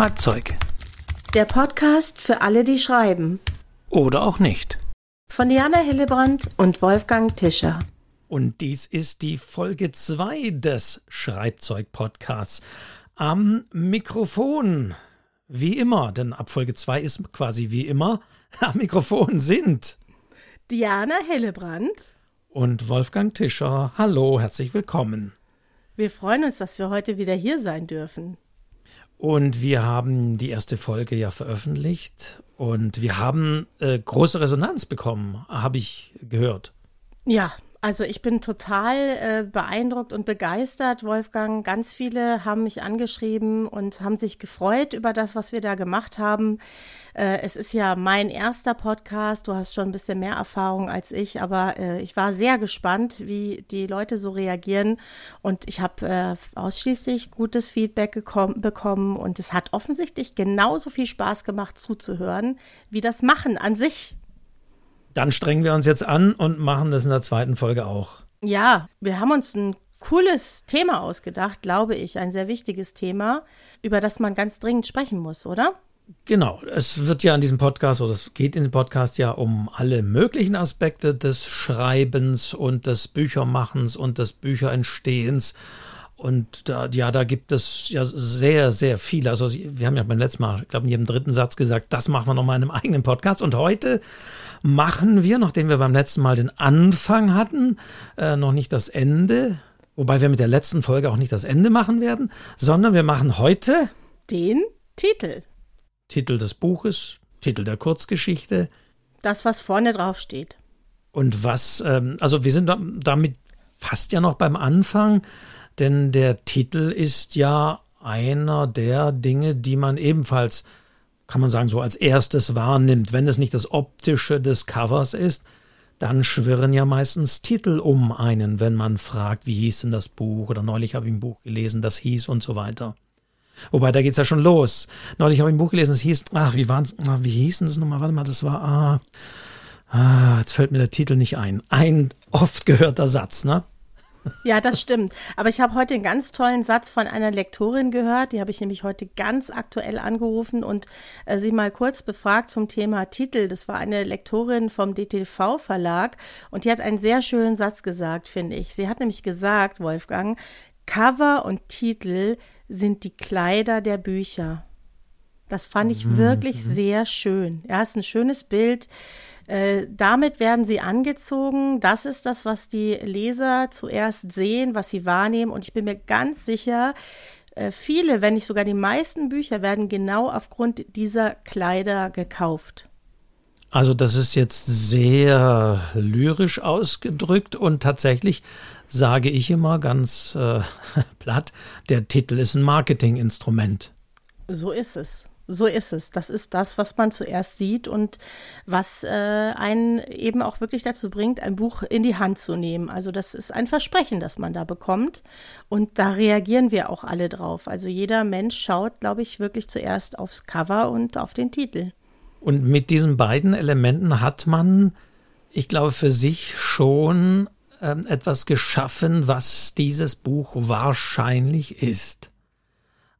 Schreibzeug. Der Podcast für alle, die schreiben. Oder auch nicht. Von Diana Hillebrand und Wolfgang Tischer. Und dies ist die Folge 2 des Schreibzeug-Podcasts. Am Mikrofon. Wie immer, denn ab Folge 2 ist quasi wie immer. Am Mikrofon sind Diana Hillebrand und Wolfgang Tischer. Hallo, herzlich willkommen. Wir freuen uns, dass wir heute wieder hier sein dürfen. Und wir haben die erste Folge ja veröffentlicht und wir haben äh, große Resonanz bekommen, habe ich gehört. Ja, also ich bin total äh, beeindruckt und begeistert, Wolfgang. Ganz viele haben mich angeschrieben und haben sich gefreut über das, was wir da gemacht haben. Äh, es ist ja mein erster Podcast. Du hast schon ein bisschen mehr Erfahrung als ich, aber äh, ich war sehr gespannt, wie die Leute so reagieren. Und ich habe äh, ausschließlich gutes Feedback bekommen und es hat offensichtlich genauso viel Spaß gemacht zuzuhören, wie das Machen an sich. Dann strengen wir uns jetzt an und machen das in der zweiten Folge auch. Ja, wir haben uns ein cooles Thema ausgedacht, glaube ich, ein sehr wichtiges Thema, über das man ganz dringend sprechen muss, oder? Genau, es wird ja in diesem Podcast oder es geht in dem Podcast ja um alle möglichen Aspekte des Schreibens und des Büchermachens und des Bücherentstehens und da, ja, da gibt es ja sehr, sehr viele. Also wir haben ja beim letzten Mal, ich glaube, in jedem dritten Satz gesagt, das machen wir nochmal in einem eigenen Podcast. Und heute machen wir, nachdem wir beim letzten Mal den Anfang hatten, äh, noch nicht das Ende. Wobei wir mit der letzten Folge auch nicht das Ende machen werden, sondern wir machen heute den Titel. Titel des Buches, Titel der Kurzgeschichte. Das, was vorne drauf steht. Und was, ähm, also wir sind damit fast ja noch beim Anfang denn der Titel ist ja einer der Dinge, die man ebenfalls, kann man sagen, so als erstes wahrnimmt. Wenn es nicht das Optische des Covers ist, dann schwirren ja meistens Titel um einen, wenn man fragt, wie hieß denn das Buch? Oder neulich habe ich ein Buch gelesen, das hieß und so weiter. Wobei, da geht es ja schon los. Neulich habe ich ein Buch gelesen, das hieß, ach, wie waren wie hieß denn das nochmal? Warte mal, das war, ah, ah, jetzt fällt mir der Titel nicht ein. Ein oft gehörter Satz, ne? Ja, das stimmt. Aber ich habe heute einen ganz tollen Satz von einer Lektorin gehört. Die habe ich nämlich heute ganz aktuell angerufen und äh, sie mal kurz befragt zum Thema Titel. Das war eine Lektorin vom DTV Verlag und die hat einen sehr schönen Satz gesagt, finde ich. Sie hat nämlich gesagt, Wolfgang, Cover und Titel sind die Kleider der Bücher. Das fand ich mhm. wirklich sehr schön. Ja, ist ein schönes Bild äh, damit werden sie angezogen. Das ist das, was die Leser zuerst sehen, was sie wahrnehmen. Und ich bin mir ganz sicher, äh, viele, wenn nicht sogar die meisten Bücher werden genau aufgrund dieser Kleider gekauft. Also das ist jetzt sehr lyrisch ausgedrückt und tatsächlich sage ich immer ganz äh, platt, der Titel ist ein Marketinginstrument. So ist es. So ist es. Das ist das, was man zuerst sieht und was äh, einen eben auch wirklich dazu bringt, ein Buch in die Hand zu nehmen. Also das ist ein Versprechen, das man da bekommt. Und da reagieren wir auch alle drauf. Also jeder Mensch schaut, glaube ich, wirklich zuerst aufs Cover und auf den Titel. Und mit diesen beiden Elementen hat man, ich glaube, für sich schon ähm, etwas geschaffen, was dieses Buch wahrscheinlich ist.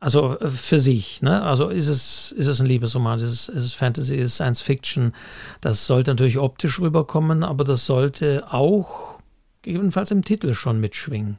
Also äh, für sich, ne? Also ist es, ist es ein Liebesroman, ist es, ist es Fantasy, ist es Science Fiction. Das sollte natürlich optisch rüberkommen, aber das sollte auch gegebenenfalls im Titel schon mitschwingen.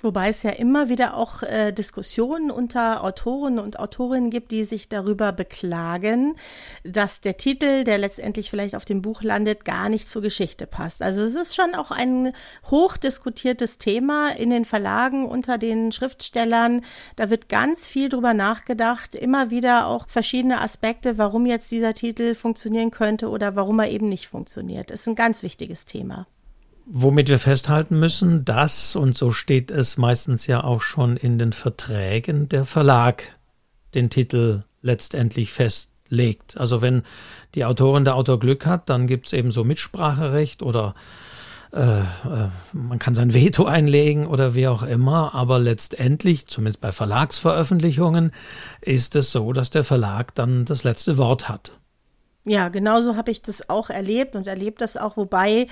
Wobei es ja immer wieder auch äh, Diskussionen unter Autoren und Autorinnen gibt, die sich darüber beklagen, dass der Titel, der letztendlich vielleicht auf dem Buch landet, gar nicht zur Geschichte passt. Also es ist schon auch ein hochdiskutiertes Thema in den Verlagen unter den Schriftstellern. Da wird ganz viel drüber nachgedacht, immer wieder auch verschiedene Aspekte, warum jetzt dieser Titel funktionieren könnte oder warum er eben nicht funktioniert. Das ist ein ganz wichtiges Thema. Womit wir festhalten müssen, dass, und so steht es meistens ja auch schon in den Verträgen, der Verlag den Titel letztendlich festlegt. Also wenn die Autorin der Autor Glück hat, dann gibt es eben so Mitspracherecht oder äh, äh, man kann sein Veto einlegen oder wie auch immer, aber letztendlich, zumindest bei Verlagsveröffentlichungen, ist es so, dass der Verlag dann das letzte Wort hat. Ja, genauso habe ich das auch erlebt und erlebt das auch, wobei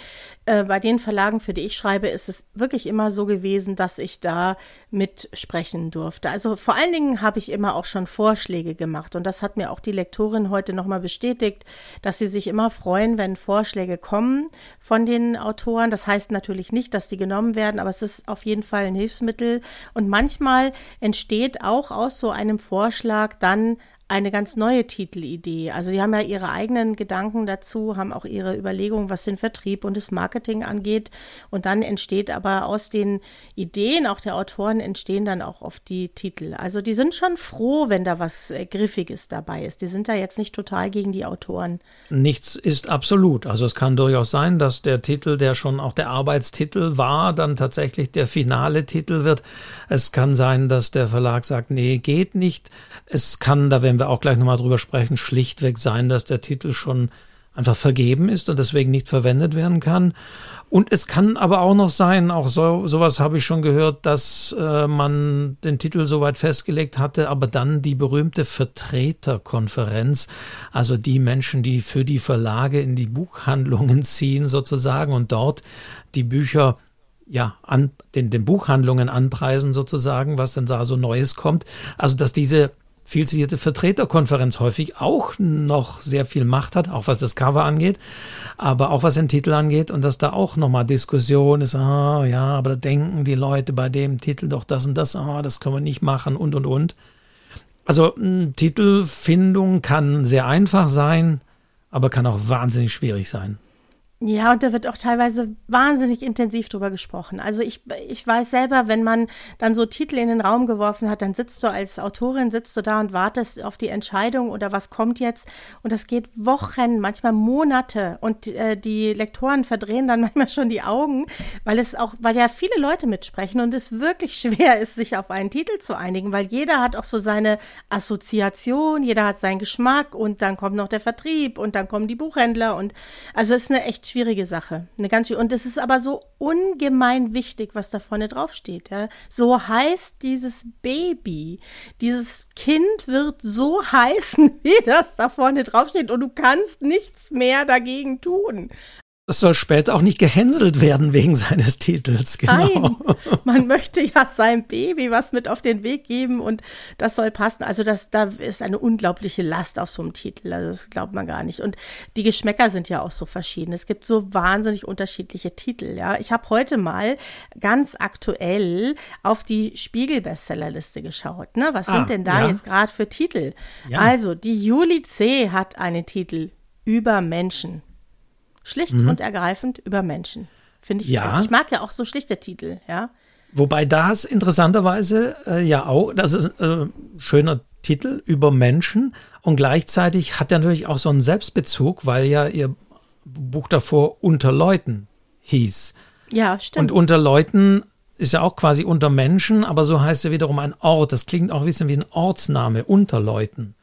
äh, bei den Verlagen, für die ich schreibe, ist es wirklich immer so gewesen, dass ich da mitsprechen durfte. Also vor allen Dingen habe ich immer auch schon Vorschläge gemacht und das hat mir auch die Lektorin heute nochmal bestätigt, dass sie sich immer freuen, wenn Vorschläge kommen von den Autoren. Das heißt natürlich nicht, dass die genommen werden, aber es ist auf jeden Fall ein Hilfsmittel und manchmal entsteht auch aus so einem Vorschlag dann eine ganz neue Titelidee. Also die haben ja ihre eigenen Gedanken dazu, haben auch ihre Überlegungen, was den Vertrieb und das Marketing angeht. Und dann entsteht aber aus den Ideen auch der Autoren entstehen dann auch oft die Titel. Also die sind schon froh, wenn da was äh, Griffiges dabei ist. Die sind da jetzt nicht total gegen die Autoren. Nichts ist absolut. Also es kann durchaus sein, dass der Titel, der schon auch der Arbeitstitel war, dann tatsächlich der finale Titel wird. Es kann sein, dass der Verlag sagt, nee, geht nicht. Es kann, da werden werden wir auch gleich nochmal drüber sprechen, schlichtweg sein, dass der Titel schon einfach vergeben ist und deswegen nicht verwendet werden kann. Und es kann aber auch noch sein, auch so, sowas habe ich schon gehört, dass äh, man den Titel soweit festgelegt hatte, aber dann die berühmte Vertreterkonferenz, also die Menschen, die für die Verlage in die Buchhandlungen ziehen sozusagen und dort die Bücher ja, an den, den Buchhandlungen anpreisen sozusagen, was denn da so Neues kommt. Also, dass diese viel zitierte Vertreterkonferenz häufig auch noch sehr viel Macht hat, auch was das Cover angeht, aber auch was den Titel angeht und dass da auch nochmal Diskussion ist, ah ja, aber da denken die Leute bei dem Titel doch das und das, ah, das können wir nicht machen und und und. Also Titelfindung kann sehr einfach sein, aber kann auch wahnsinnig schwierig sein. Ja, und da wird auch teilweise wahnsinnig intensiv drüber gesprochen. Also ich, ich weiß selber, wenn man dann so Titel in den Raum geworfen hat, dann sitzt du als Autorin, sitzt du da und wartest auf die Entscheidung oder was kommt jetzt. Und das geht Wochen, manchmal Monate. Und äh, die Lektoren verdrehen dann manchmal schon die Augen, weil es auch, weil ja viele Leute mitsprechen und es wirklich schwer ist, sich auf einen Titel zu einigen, weil jeder hat auch so seine Assoziation, jeder hat seinen Geschmack und dann kommt noch der Vertrieb und dann kommen die Buchhändler und also es ist eine echt schwierige Sache. Eine ganz und es ist aber so ungemein wichtig, was da vorne draufsteht. Ja. So heißt dieses Baby. Dieses Kind wird so heißen, wie das da vorne draufsteht und du kannst nichts mehr dagegen tun. Es soll später auch nicht gehänselt werden wegen seines Titels, genau. Nein, man möchte ja sein Baby was mit auf den Weg geben und das soll passen. Also das, da ist eine unglaubliche Last auf so einem Titel. Also das glaubt man gar nicht. Und die Geschmäcker sind ja auch so verschieden. Es gibt so wahnsinnig unterschiedliche Titel. Ja, ich habe heute mal ganz aktuell auf die Spiegel-Bestsellerliste geschaut. Ne? Was ah, sind denn da ja. jetzt gerade für Titel? Ja. Also die Juli C. hat einen Titel über Menschen. Schlicht mhm. und ergreifend über Menschen. Finde ich. Ja. Ich mag ja auch so schlichte Titel, ja. Wobei das interessanterweise äh, ja auch, das ist ein äh, schöner Titel über Menschen und gleichzeitig hat er natürlich auch so einen Selbstbezug, weil ja ihr Buch davor unter Leuten hieß. Ja, stimmt. Und unter Leuten ist ja auch quasi unter Menschen, aber so heißt er wiederum ein Ort. Das klingt auch ein bisschen wie ein Ortsname, unter Leuten.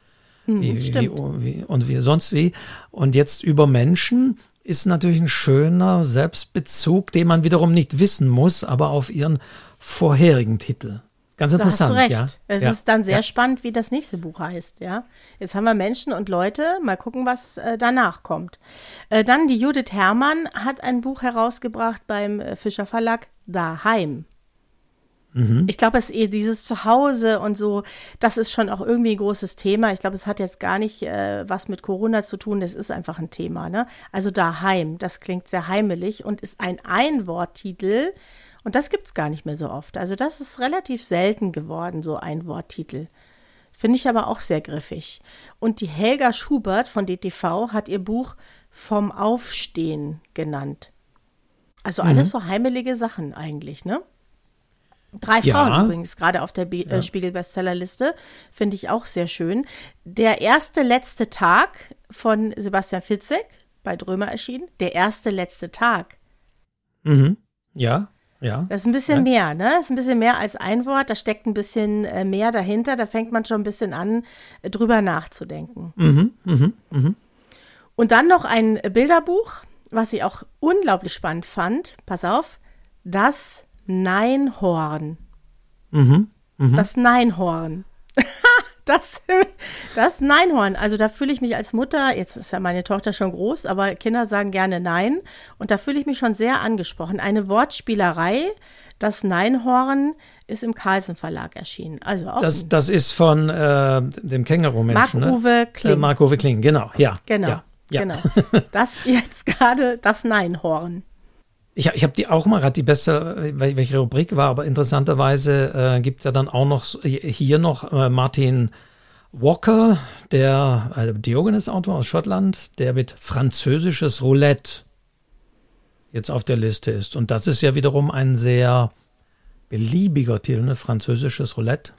Hm, wie, wie, wie, und wie sonst wie. Und jetzt über Menschen ist natürlich ein schöner Selbstbezug, den man wiederum nicht wissen muss, aber auf ihren vorherigen Titel. Ganz interessant, da hast du recht. ja. Es ja. ist dann sehr ja. spannend, wie das nächste Buch heißt, ja. Jetzt haben wir Menschen und Leute, mal gucken, was äh, danach kommt. Äh, dann die Judith Herrmann hat ein Buch herausgebracht beim äh, Fischer Verlag Daheim. Mhm. Ich glaube, es ist eh dieses Zuhause und so, das ist schon auch irgendwie ein großes Thema. Ich glaube, es hat jetzt gar nicht äh, was mit Corona zu tun, das ist einfach ein Thema. Ne? Also daheim, das klingt sehr heimelig und ist ein Einworttitel. Und das gibt es gar nicht mehr so oft. Also das ist relativ selten geworden, so ein Worttitel. Finde ich aber auch sehr griffig. Und die Helga Schubert von DTV hat ihr Buch Vom Aufstehen genannt. Also alles mhm. so heimelige Sachen eigentlich, ne? Drei Frauen ja. übrigens, gerade auf der Be äh, ja. Spiegel-Bestsellerliste, finde ich auch sehr schön. Der erste letzte Tag von Sebastian Fitzek, bei Drömer erschienen. Der erste letzte Tag. Mhm. Ja, ja. Das ist ein bisschen ja. mehr, ne? Das ist ein bisschen mehr als ein Wort. Da steckt ein bisschen äh, mehr dahinter. Da fängt man schon ein bisschen an, äh, drüber nachzudenken. Mhm, mhm, mhm. Und dann noch ein Bilderbuch, was ich auch unglaublich spannend fand. Pass auf. Das Neinhorn. Mhm, mh. Das Neinhorn. das, das Neinhorn. Also da fühle ich mich als Mutter, jetzt ist ja meine Tochter schon groß, aber Kinder sagen gerne Nein. Und da fühle ich mich schon sehr angesprochen. Eine Wortspielerei, das Neinhorn ist im Carlsen Verlag erschienen. Also auch das, das ist von äh, dem Känguru-Menschen. Marc-Uwe ne? Kling. Äh, Marc-Uwe Kling, genau, ja. Genau, ja, ja. genau. Das jetzt gerade das Neinhorn. Ich, ich habe die auch mal gerade die beste, welche Rubrik war, aber interessanterweise äh, gibt es ja dann auch noch hier noch äh, Martin Walker, der äh, Diogenes-Autor aus Schottland, der mit französisches Roulette jetzt auf der Liste ist. Und das ist ja wiederum ein sehr beliebiger Titel, ne? französisches Roulette.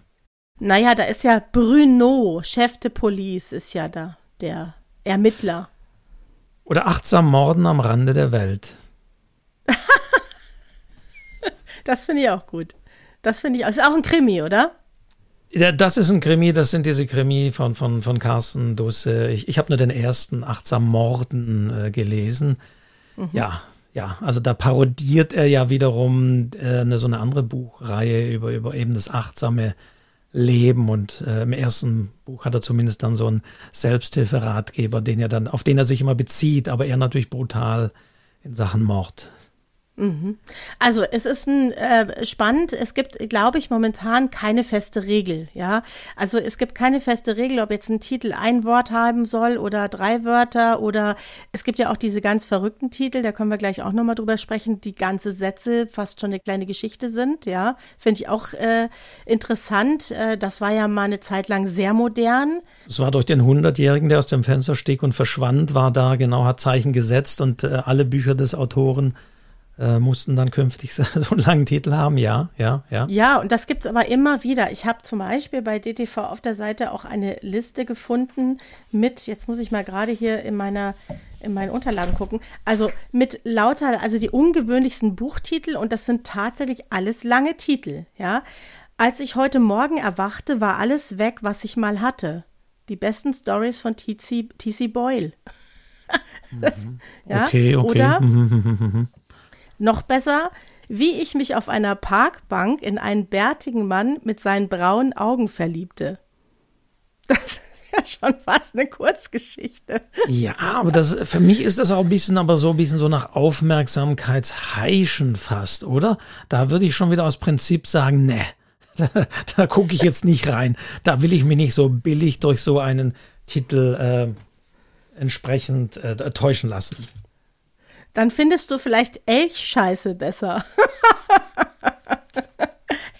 Naja, da ist ja Bruno, Chef de Police, ist ja da, der Ermittler. Oder achtsam Morden am Rande der Welt. das finde ich auch gut. Das finde ich, also ist auch ein Krimi, oder? Ja, das ist ein Krimi, das sind diese Krimi von, von, von Carsten Dusse. Ich, ich habe nur den ersten Achtsam Morden äh, gelesen. Mhm. Ja, ja, also da parodiert er ja wiederum äh, eine, so eine andere Buchreihe über, über eben das achtsame Leben. Und äh, im ersten Buch hat er zumindest dann so einen Selbsthilferatgeber, den er dann, auf den er sich immer bezieht, aber er natürlich brutal in Sachen Mord. Mhm. Also es ist ein, äh, spannend. Es gibt, glaube ich, momentan keine feste Regel. Ja, also es gibt keine feste Regel, ob jetzt ein Titel ein Wort haben soll oder drei Wörter oder es gibt ja auch diese ganz verrückten Titel. Da können wir gleich auch noch mal drüber sprechen, die ganze Sätze fast schon eine kleine Geschichte sind. Ja, finde ich auch äh, interessant. Äh, das war ja mal eine Zeit lang sehr modern. Es war durch den Hundertjährigen, der aus dem Fenster stieg und verschwand, war da genau hat Zeichen gesetzt und äh, alle Bücher des Autoren äh, mussten dann künftig so einen langen Titel haben, ja, ja, ja. Ja, und das gibt es aber immer wieder. Ich habe zum Beispiel bei DTV auf der Seite auch eine Liste gefunden mit, jetzt muss ich mal gerade hier in meiner in meinen Unterlagen gucken. Also mit lauter, also die ungewöhnlichsten Buchtitel und das sind tatsächlich alles lange Titel, ja. Als ich heute Morgen erwachte, war alles weg, was ich mal hatte. Die besten Stories von T.C. Boyle. das, mhm. ja? Okay, okay. Oder Noch besser, wie ich mich auf einer Parkbank in einen bärtigen Mann mit seinen braunen Augen verliebte. Das ist ja schon fast eine Kurzgeschichte. Ja, aber das, für mich ist das auch ein bisschen, aber so ein bisschen so nach Aufmerksamkeitsheischen fast, oder? Da würde ich schon wieder aus Prinzip sagen, ne, da, da gucke ich jetzt nicht rein. Da will ich mich nicht so billig durch so einen Titel äh, entsprechend äh, täuschen lassen dann findest du vielleicht Elchscheiße besser.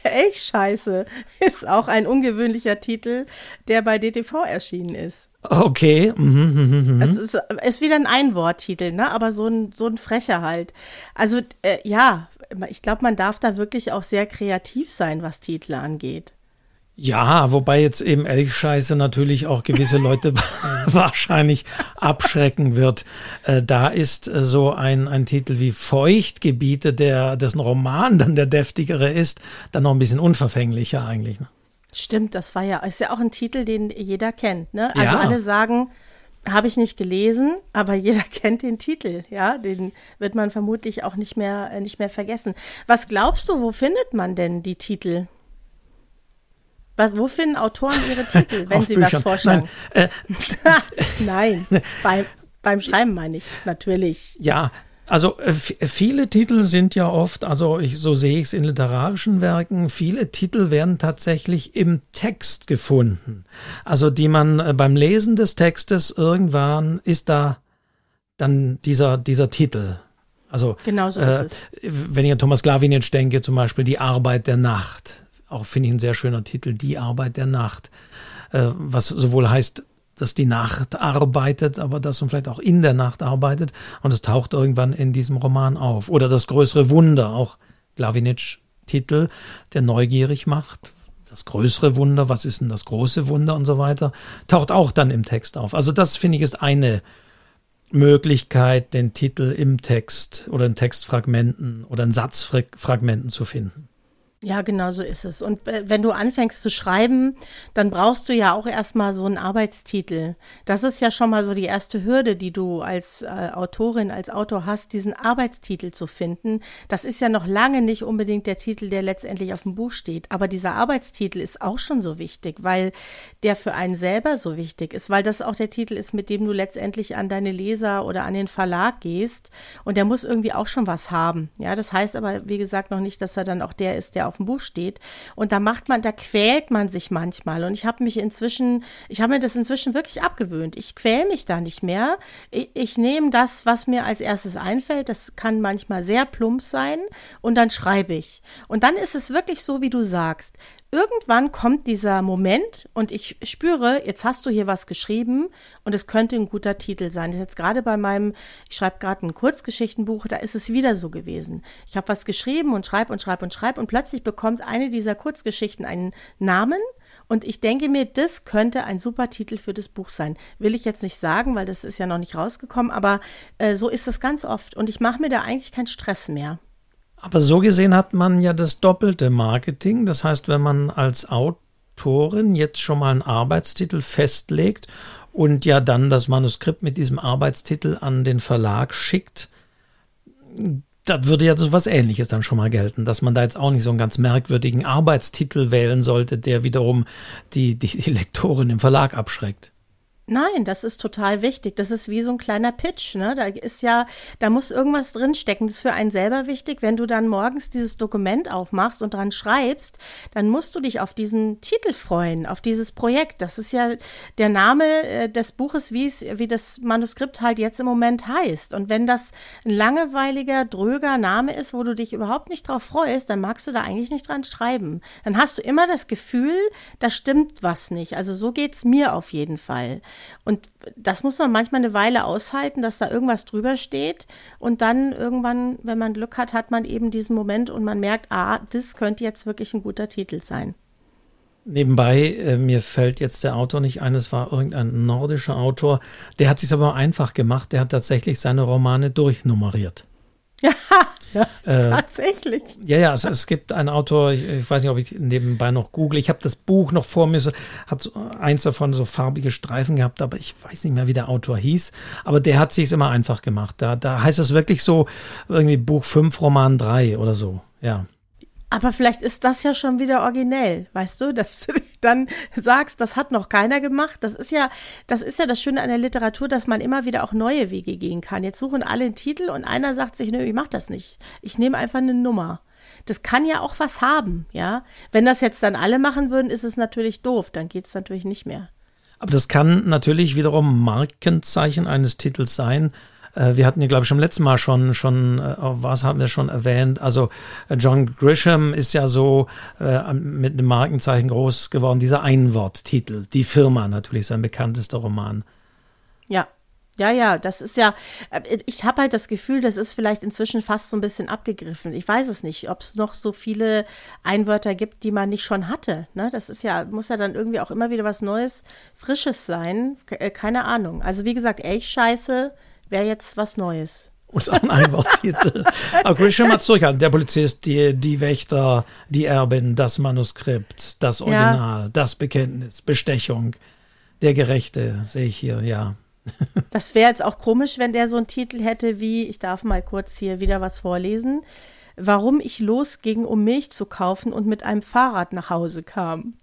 Elchscheiße ist auch ein ungewöhnlicher Titel, der bei DTV erschienen ist. Okay. Mhm, mhm, mhm, es ist, ist wieder ein Einworttitel, ne? aber so ein, so ein frecher halt. Also äh, ja, ich glaube, man darf da wirklich auch sehr kreativ sein, was Titel angeht. Ja, wobei jetzt eben Elchscheiße natürlich auch gewisse Leute wahrscheinlich abschrecken wird. Äh, da ist äh, so ein, ein Titel wie Feuchtgebiete, der, dessen Roman dann der deftigere ist, dann noch ein bisschen unverfänglicher eigentlich. Ne? Stimmt, das war ja, ist ja auch ein Titel, den jeder kennt. Ne? Also ja. alle sagen, habe ich nicht gelesen, aber jeder kennt den Titel, ja, den wird man vermutlich auch nicht mehr, äh, nicht mehr vergessen. Was glaubst du, wo findet man denn die Titel? Was, wo finden Autoren ihre Titel, wenn sie Büchern. was vorschlagen? Nein, äh, Nein beim, beim Schreiben meine ich, natürlich. Ja, also äh, viele Titel sind ja oft, also ich, so sehe ich es in literarischen Werken, viele Titel werden tatsächlich im Text gefunden. Also die man äh, beim Lesen des Textes irgendwann ist da dann dieser, dieser Titel. Also genau so äh, wenn ich an Thomas Glawinitsch denke, zum Beispiel die Arbeit der Nacht auch finde ich ein sehr schöner Titel, Die Arbeit der Nacht, äh, was sowohl heißt, dass die Nacht arbeitet, aber dass man vielleicht auch in der Nacht arbeitet und es taucht irgendwann in diesem Roman auf. Oder das größere Wunder, auch Glavinic Titel, der neugierig macht. Das größere Wunder, was ist denn das große Wunder und so weiter, taucht auch dann im Text auf. Also das finde ich ist eine Möglichkeit, den Titel im Text oder in Textfragmenten oder in Satzfragmenten zu finden. Ja, genau so ist es. Und äh, wenn du anfängst zu schreiben, dann brauchst du ja auch erstmal so einen Arbeitstitel. Das ist ja schon mal so die erste Hürde, die du als äh, Autorin, als Autor hast, diesen Arbeitstitel zu finden. Das ist ja noch lange nicht unbedingt der Titel, der letztendlich auf dem Buch steht. Aber dieser Arbeitstitel ist auch schon so wichtig, weil der für einen selber so wichtig ist, weil das auch der Titel ist, mit dem du letztendlich an deine Leser oder an den Verlag gehst. Und der muss irgendwie auch schon was haben. Ja, das heißt aber, wie gesagt, noch nicht, dass er dann auch der ist, der auf dem Buch steht. Und da macht man, da quält man sich manchmal. Und ich habe mich inzwischen, ich habe mir das inzwischen wirklich abgewöhnt. Ich quäl mich da nicht mehr. Ich, ich nehme das, was mir als erstes einfällt. Das kann manchmal sehr plump sein. Und dann schreibe ich. Und dann ist es wirklich so, wie du sagst irgendwann kommt dieser Moment und ich spüre, jetzt hast du hier was geschrieben und es könnte ein guter Titel sein. Jetzt gerade bei meinem, ich schreibe gerade ein Kurzgeschichtenbuch, da ist es wieder so gewesen. Ich habe was geschrieben und schreibe und schreibe und schreibe und plötzlich bekommt eine dieser Kurzgeschichten einen Namen und ich denke mir, das könnte ein super Titel für das Buch sein. Will ich jetzt nicht sagen, weil das ist ja noch nicht rausgekommen, aber äh, so ist es ganz oft und ich mache mir da eigentlich keinen Stress mehr. Aber so gesehen hat man ja das doppelte Marketing. Das heißt, wenn man als Autorin jetzt schon mal einen Arbeitstitel festlegt und ja dann das Manuskript mit diesem Arbeitstitel an den Verlag schickt, da würde ja so was ähnliches dann schon mal gelten, dass man da jetzt auch nicht so einen ganz merkwürdigen Arbeitstitel wählen sollte, der wiederum die, die, die Lektorin im Verlag abschreckt. Nein, das ist total wichtig. Das ist wie so ein kleiner Pitch, ne? Da ist ja, da muss irgendwas drinstecken. Das ist für einen selber wichtig. Wenn du dann morgens dieses Dokument aufmachst und dran schreibst, dann musst du dich auf diesen Titel freuen, auf dieses Projekt. Das ist ja der Name äh, des Buches, wie es, wie das Manuskript halt jetzt im Moment heißt. Und wenn das ein langweiliger, dröger Name ist, wo du dich überhaupt nicht drauf freust, dann magst du da eigentlich nicht dran schreiben. Dann hast du immer das Gefühl, da stimmt was nicht. Also so geht's mir auf jeden Fall. Und das muss man manchmal eine Weile aushalten, dass da irgendwas drüber steht. Und dann irgendwann, wenn man Glück hat, hat man eben diesen Moment und man merkt, ah, das könnte jetzt wirklich ein guter Titel sein. Nebenbei, äh, mir fällt jetzt der Autor nicht ein, es war irgendein nordischer Autor, der hat sich aber einfach gemacht, der hat tatsächlich seine Romane durchnummeriert. Ja, äh, tatsächlich. Ja, ja, es, es, gibt einen Autor, ich, ich, weiß nicht, ob ich nebenbei noch google. Ich habe das Buch noch vor mir, hat so, eins davon so farbige Streifen gehabt, aber ich weiß nicht mehr, wie der Autor hieß. Aber der hat sich immer einfach gemacht. Da, da heißt es wirklich so irgendwie Buch 5, Roman 3 oder so. Ja. Aber vielleicht ist das ja schon wieder originell, weißt du, dass du dann sagst, das hat noch keiner gemacht. Das ist ja, das ist ja das Schöne an der Literatur, dass man immer wieder auch neue Wege gehen kann. Jetzt suchen alle einen Titel und einer sagt sich, nö, ich mach das nicht. Ich nehme einfach eine Nummer. Das kann ja auch was haben, ja. Wenn das jetzt dann alle machen würden, ist es natürlich doof. Dann geht es natürlich nicht mehr. Aber das kann natürlich wiederum Markenzeichen eines Titels sein. Äh, wir hatten ja, glaube ich, schon letzten Mal schon, schon, äh, was haben wir schon erwähnt? Also äh, John Grisham ist ja so äh, mit einem Markenzeichen groß geworden, dieser Einworttitel. Die Firma natürlich, sein bekanntester Roman. Ja, ja, ja, das ist ja, ich habe halt das Gefühl, das ist vielleicht inzwischen fast so ein bisschen abgegriffen. Ich weiß es nicht, ob es noch so viele Einwörter gibt, die man nicht schon hatte. Ne? Das ist ja, muss ja dann irgendwie auch immer wieder was Neues, Frisches sein. Keine Ahnung. Also wie gesagt, Elchscheiße wäre jetzt was Neues. Und ein Einworttitel. Aber Grisham hat zurückhalten. Der Polizist, die, die Wächter, die Erbin, das Manuskript, das Original, ja. das Bekenntnis, Bestechung, der Gerechte, sehe ich hier, ja. Das wäre jetzt auch komisch, wenn der so einen Titel hätte wie, ich darf mal kurz hier wieder was vorlesen, warum ich losging, um Milch zu kaufen und mit einem Fahrrad nach Hause kam.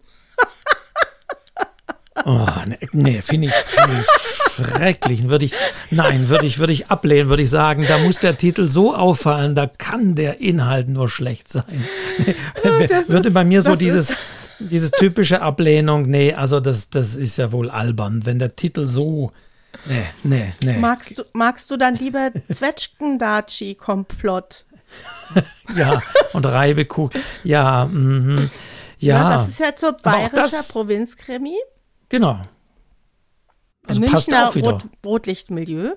Oh, nee, nee finde ich, find ich schrecklich. Würde ich, nein, würde ich, würde ich ablehnen, würde ich sagen, da muss der Titel so auffallen, da kann der Inhalt nur schlecht sein. Nee, würde ist, bei mir so dieses, dieses typische Ablehnung, nee, also das, das ist ja wohl albern, wenn der Titel so, nee, nee, nee. Magst du, magst du dann lieber Zwetschgendatschi-Komplott? ja, und Reibekuh, ja, mhm. Ja, ja, das ist ja so bayerischer Provinzkrimi. Genau. Also Münchner passt auch wieder. Rot Rotlichtmilieu.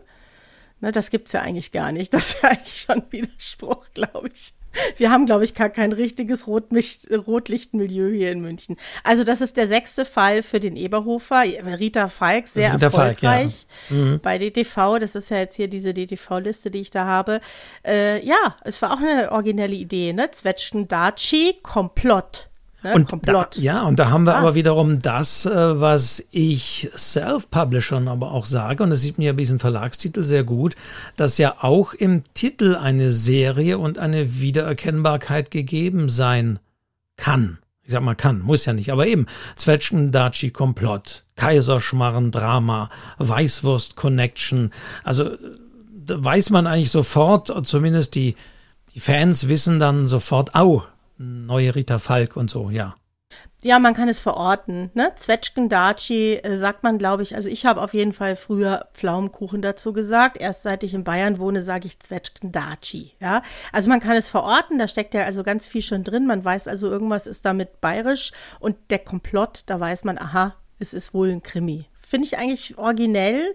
Ne, das gibt's ja eigentlich gar nicht. Das ist ja eigentlich schon ein Widerspruch, glaube ich. Wir haben, glaube ich, gar kein richtiges Rotlichtmilieu hier in München. Also das ist der sechste Fall für den Eberhofer. Rita Falk, sehr Rita erfolgreich Falk, ja. mhm. bei DTV. Das ist ja jetzt hier diese DTV-Liste, die ich da habe. Äh, ja, es war auch eine originelle Idee, ne? Zwetschgen Daci, Komplott. Ne? Und Da, ja, und da haben wir ah. aber wiederum das, äh, was ich Self-Publishern aber auch sage, und das sieht mir ja bei diesem Verlagstitel sehr gut, dass ja auch im Titel eine Serie und eine Wiedererkennbarkeit gegeben sein kann. Ich sag mal kann, muss ja nicht, aber eben Zwetschgen, Daci, Komplott, Kaiserschmarren, Drama, Weißwurst, Connection. Also da weiß man eigentlich sofort, zumindest die, die Fans wissen dann sofort, au, neue Rita Falk und so, ja. Ja, man kann es verorten. Ne? Zwetschgendaci äh, sagt man, glaube ich. Also ich habe auf jeden Fall früher Pflaumenkuchen dazu gesagt. Erst seit ich in Bayern wohne, sage ich Zwetschgendaci. Ja, also man kann es verorten. Da steckt ja also ganz viel schon drin. Man weiß also, irgendwas ist damit bayerisch. Und der Komplott, da weiß man, aha, es ist wohl ein Krimi. Finde ich eigentlich originell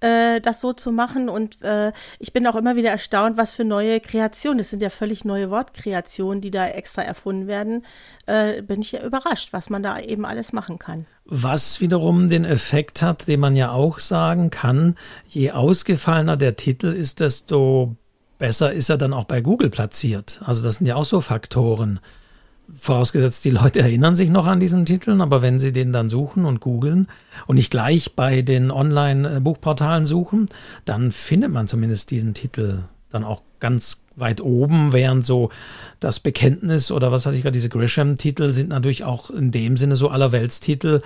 äh, das so zu machen. Und äh, ich bin auch immer wieder erstaunt, was für neue Kreationen, das sind ja völlig neue Wortkreationen, die da extra erfunden werden. Äh, bin ich ja überrascht, was man da eben alles machen kann. Was wiederum den Effekt hat, den man ja auch sagen kann, je ausgefallener der Titel ist, desto besser ist er dann auch bei Google platziert. Also das sind ja auch so Faktoren. Vorausgesetzt, die Leute erinnern sich noch an diesen Titeln, aber wenn sie den dann suchen und googeln und nicht gleich bei den Online-Buchportalen suchen, dann findet man zumindest diesen Titel dann auch ganz weit oben, während so das Bekenntnis oder was hatte ich gerade, diese Grisham-Titel sind natürlich auch in dem Sinne so Allerweltstitel,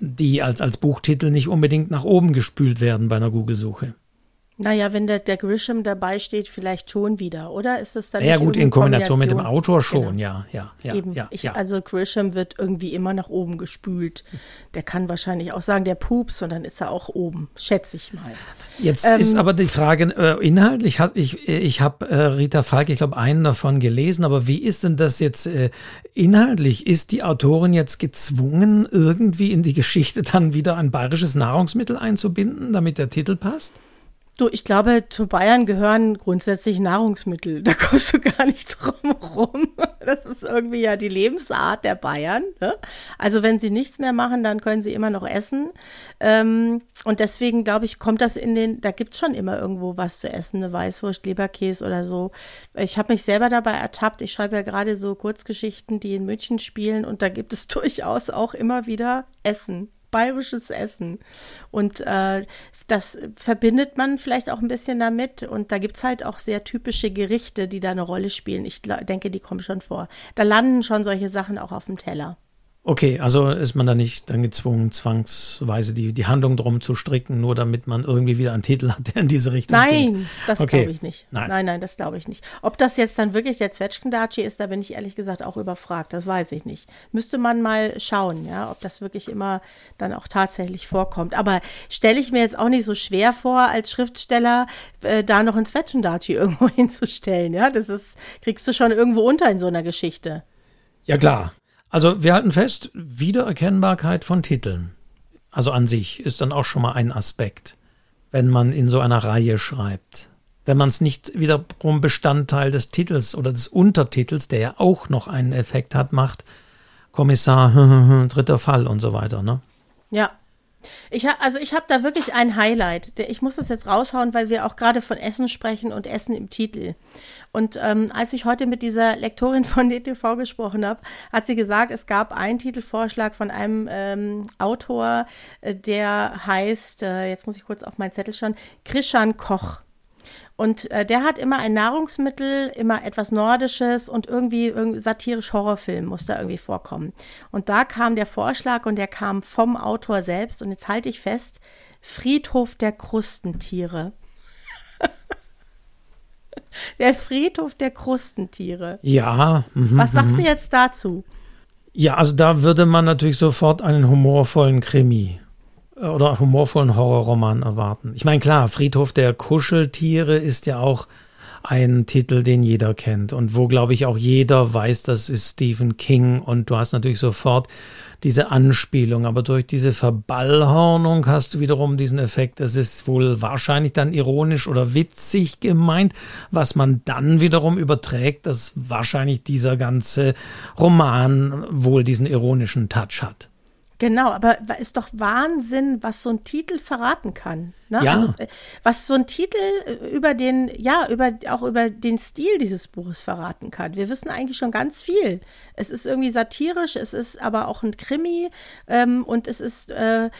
die als, als Buchtitel nicht unbedingt nach oben gespült werden bei einer Google-Suche. Naja, wenn der, der Grisham dabei steht, vielleicht schon wieder, oder? Ist das dann Ja, gut, in Kombination, Kombination, mit dem Autor schon, genau. ja, ja, ja. Eben. Ja, ich, ja. Also Grisham wird irgendwie immer nach oben gespült. Der kann wahrscheinlich auch sagen, der Pups, und dann ist er auch oben, schätze ich mal. Jetzt ähm, ist aber die Frage, äh, inhaltlich, ich, ich habe äh, Rita Falk, ich glaube, einen davon gelesen, aber wie ist denn das jetzt äh, inhaltlich? Ist die Autorin jetzt gezwungen, irgendwie in die Geschichte dann wieder ein bayerisches Nahrungsmittel einzubinden, damit der Titel passt? Du, ich glaube, zu Bayern gehören grundsätzlich Nahrungsmittel. Da kommst du gar nicht drum rum. Das ist irgendwie ja die Lebensart der Bayern. Ne? Also wenn sie nichts mehr machen, dann können sie immer noch essen. Ähm, und deswegen, glaube ich, kommt das in den, da gibt's schon immer irgendwo was zu essen, eine Weißwurst, Leberkäse oder so. Ich habe mich selber dabei ertappt. Ich schreibe ja gerade so Kurzgeschichten, die in München spielen und da gibt es durchaus auch immer wieder Essen bayerisches Essen. Und äh, das verbindet man vielleicht auch ein bisschen damit. Und da gibt es halt auch sehr typische Gerichte, die da eine Rolle spielen. Ich denke, die kommen schon vor. Da landen schon solche Sachen auch auf dem Teller. Okay, also ist man da nicht dann gezwungen, zwangsweise die, die Handlung drum zu stricken, nur damit man irgendwie wieder einen Titel hat, der in diese Richtung nein, geht. Das okay. glaube ich nicht. Nein, nein, nein das glaube ich nicht. Ob das jetzt dann wirklich der Zwetschgendatschi ist, da bin ich ehrlich gesagt auch überfragt. Das weiß ich nicht. Müsste man mal schauen, ja, ob das wirklich immer dann auch tatsächlich vorkommt. Aber stelle ich mir jetzt auch nicht so schwer vor, als Schriftsteller äh, da noch ein Zwetschgendatschi irgendwo hinzustellen. Ja, das ist, kriegst du schon irgendwo unter in so einer Geschichte. Ja, klar. Also wir halten fest, Wiedererkennbarkeit von Titeln. Also an sich ist dann auch schon mal ein Aspekt, wenn man in so einer Reihe schreibt. Wenn man es nicht wiederum Bestandteil des Titels oder des Untertitels, der ja auch noch einen Effekt hat, macht, Kommissar, dritter Fall und so weiter, ne? Ja, ich hab, also ich habe da wirklich ein Highlight. Ich muss das jetzt raushauen, weil wir auch gerade von Essen sprechen und Essen im Titel. Und ähm, als ich heute mit dieser Lektorin von DTV gesprochen habe, hat sie gesagt, es gab einen Titelvorschlag von einem ähm, Autor, äh, der heißt, äh, jetzt muss ich kurz auf meinen Zettel schauen, Krishan Koch. Und äh, der hat immer ein Nahrungsmittel, immer etwas Nordisches und irgendwie, irgendwie satirisch Horrorfilm muss da irgendwie vorkommen. Und da kam der Vorschlag und der kam vom Autor selbst. Und jetzt halte ich fest, Friedhof der Krustentiere. der Friedhof der Krustentiere. Ja. Mhm, Was sagst du mhm. jetzt dazu? Ja, also da würde man natürlich sofort einen humorvollen Krimi oder humorvollen Horrorroman erwarten. Ich meine, klar, Friedhof der Kuscheltiere ist ja auch ein Titel, den jeder kennt und wo, glaube ich, auch jeder weiß, das ist Stephen King und du hast natürlich sofort diese Anspielung, aber durch diese Verballhornung hast du wiederum diesen Effekt, es ist wohl wahrscheinlich dann ironisch oder witzig gemeint, was man dann wiederum überträgt, dass wahrscheinlich dieser ganze Roman wohl diesen ironischen Touch hat. Genau, aber ist doch Wahnsinn, was so ein Titel verraten kann. Ne? Ja. Also, äh, was so ein Titel äh, über den, ja, über, auch über den Stil dieses Buches verraten kann. Wir wissen eigentlich schon ganz viel. Es ist irgendwie satirisch, es ist aber auch ein Krimi ähm, und es ist, äh,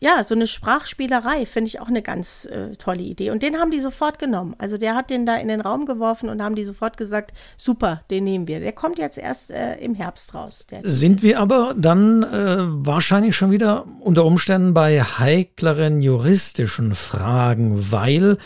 ja, so eine Sprachspielerei, finde ich auch eine ganz äh, tolle Idee. Und den haben die sofort genommen. Also der hat den da in den Raum geworfen und haben die sofort gesagt, super, den nehmen wir. Der kommt jetzt erst äh, im Herbst raus. Sind wir aber dann äh, wahrscheinlich schon wieder unter Umständen bei heikleren juristischen Fragen, weil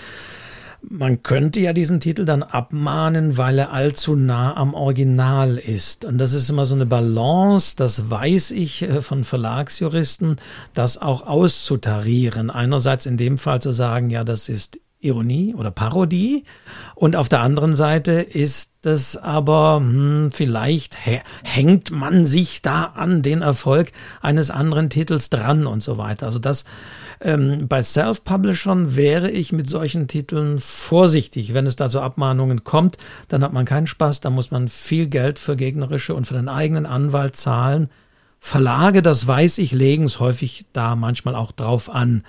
man könnte ja diesen Titel dann abmahnen, weil er allzu nah am Original ist. Und das ist immer so eine Balance, das weiß ich äh, von Verlagsjuristen, das auch auszutarieren. Einerseits in dem Fall zu sagen, ja, das ist Ironie oder Parodie. Und auf der anderen Seite ist es aber, hm, vielleicht hängt man sich da an den Erfolg eines anderen Titels dran und so weiter. Also das ähm, bei Self-Publishern wäre ich mit solchen Titeln vorsichtig. Wenn es da zu Abmahnungen kommt, dann hat man keinen Spaß, da muss man viel Geld für gegnerische und für den eigenen Anwalt zahlen. Verlage, das weiß ich, legen es häufig da manchmal auch drauf an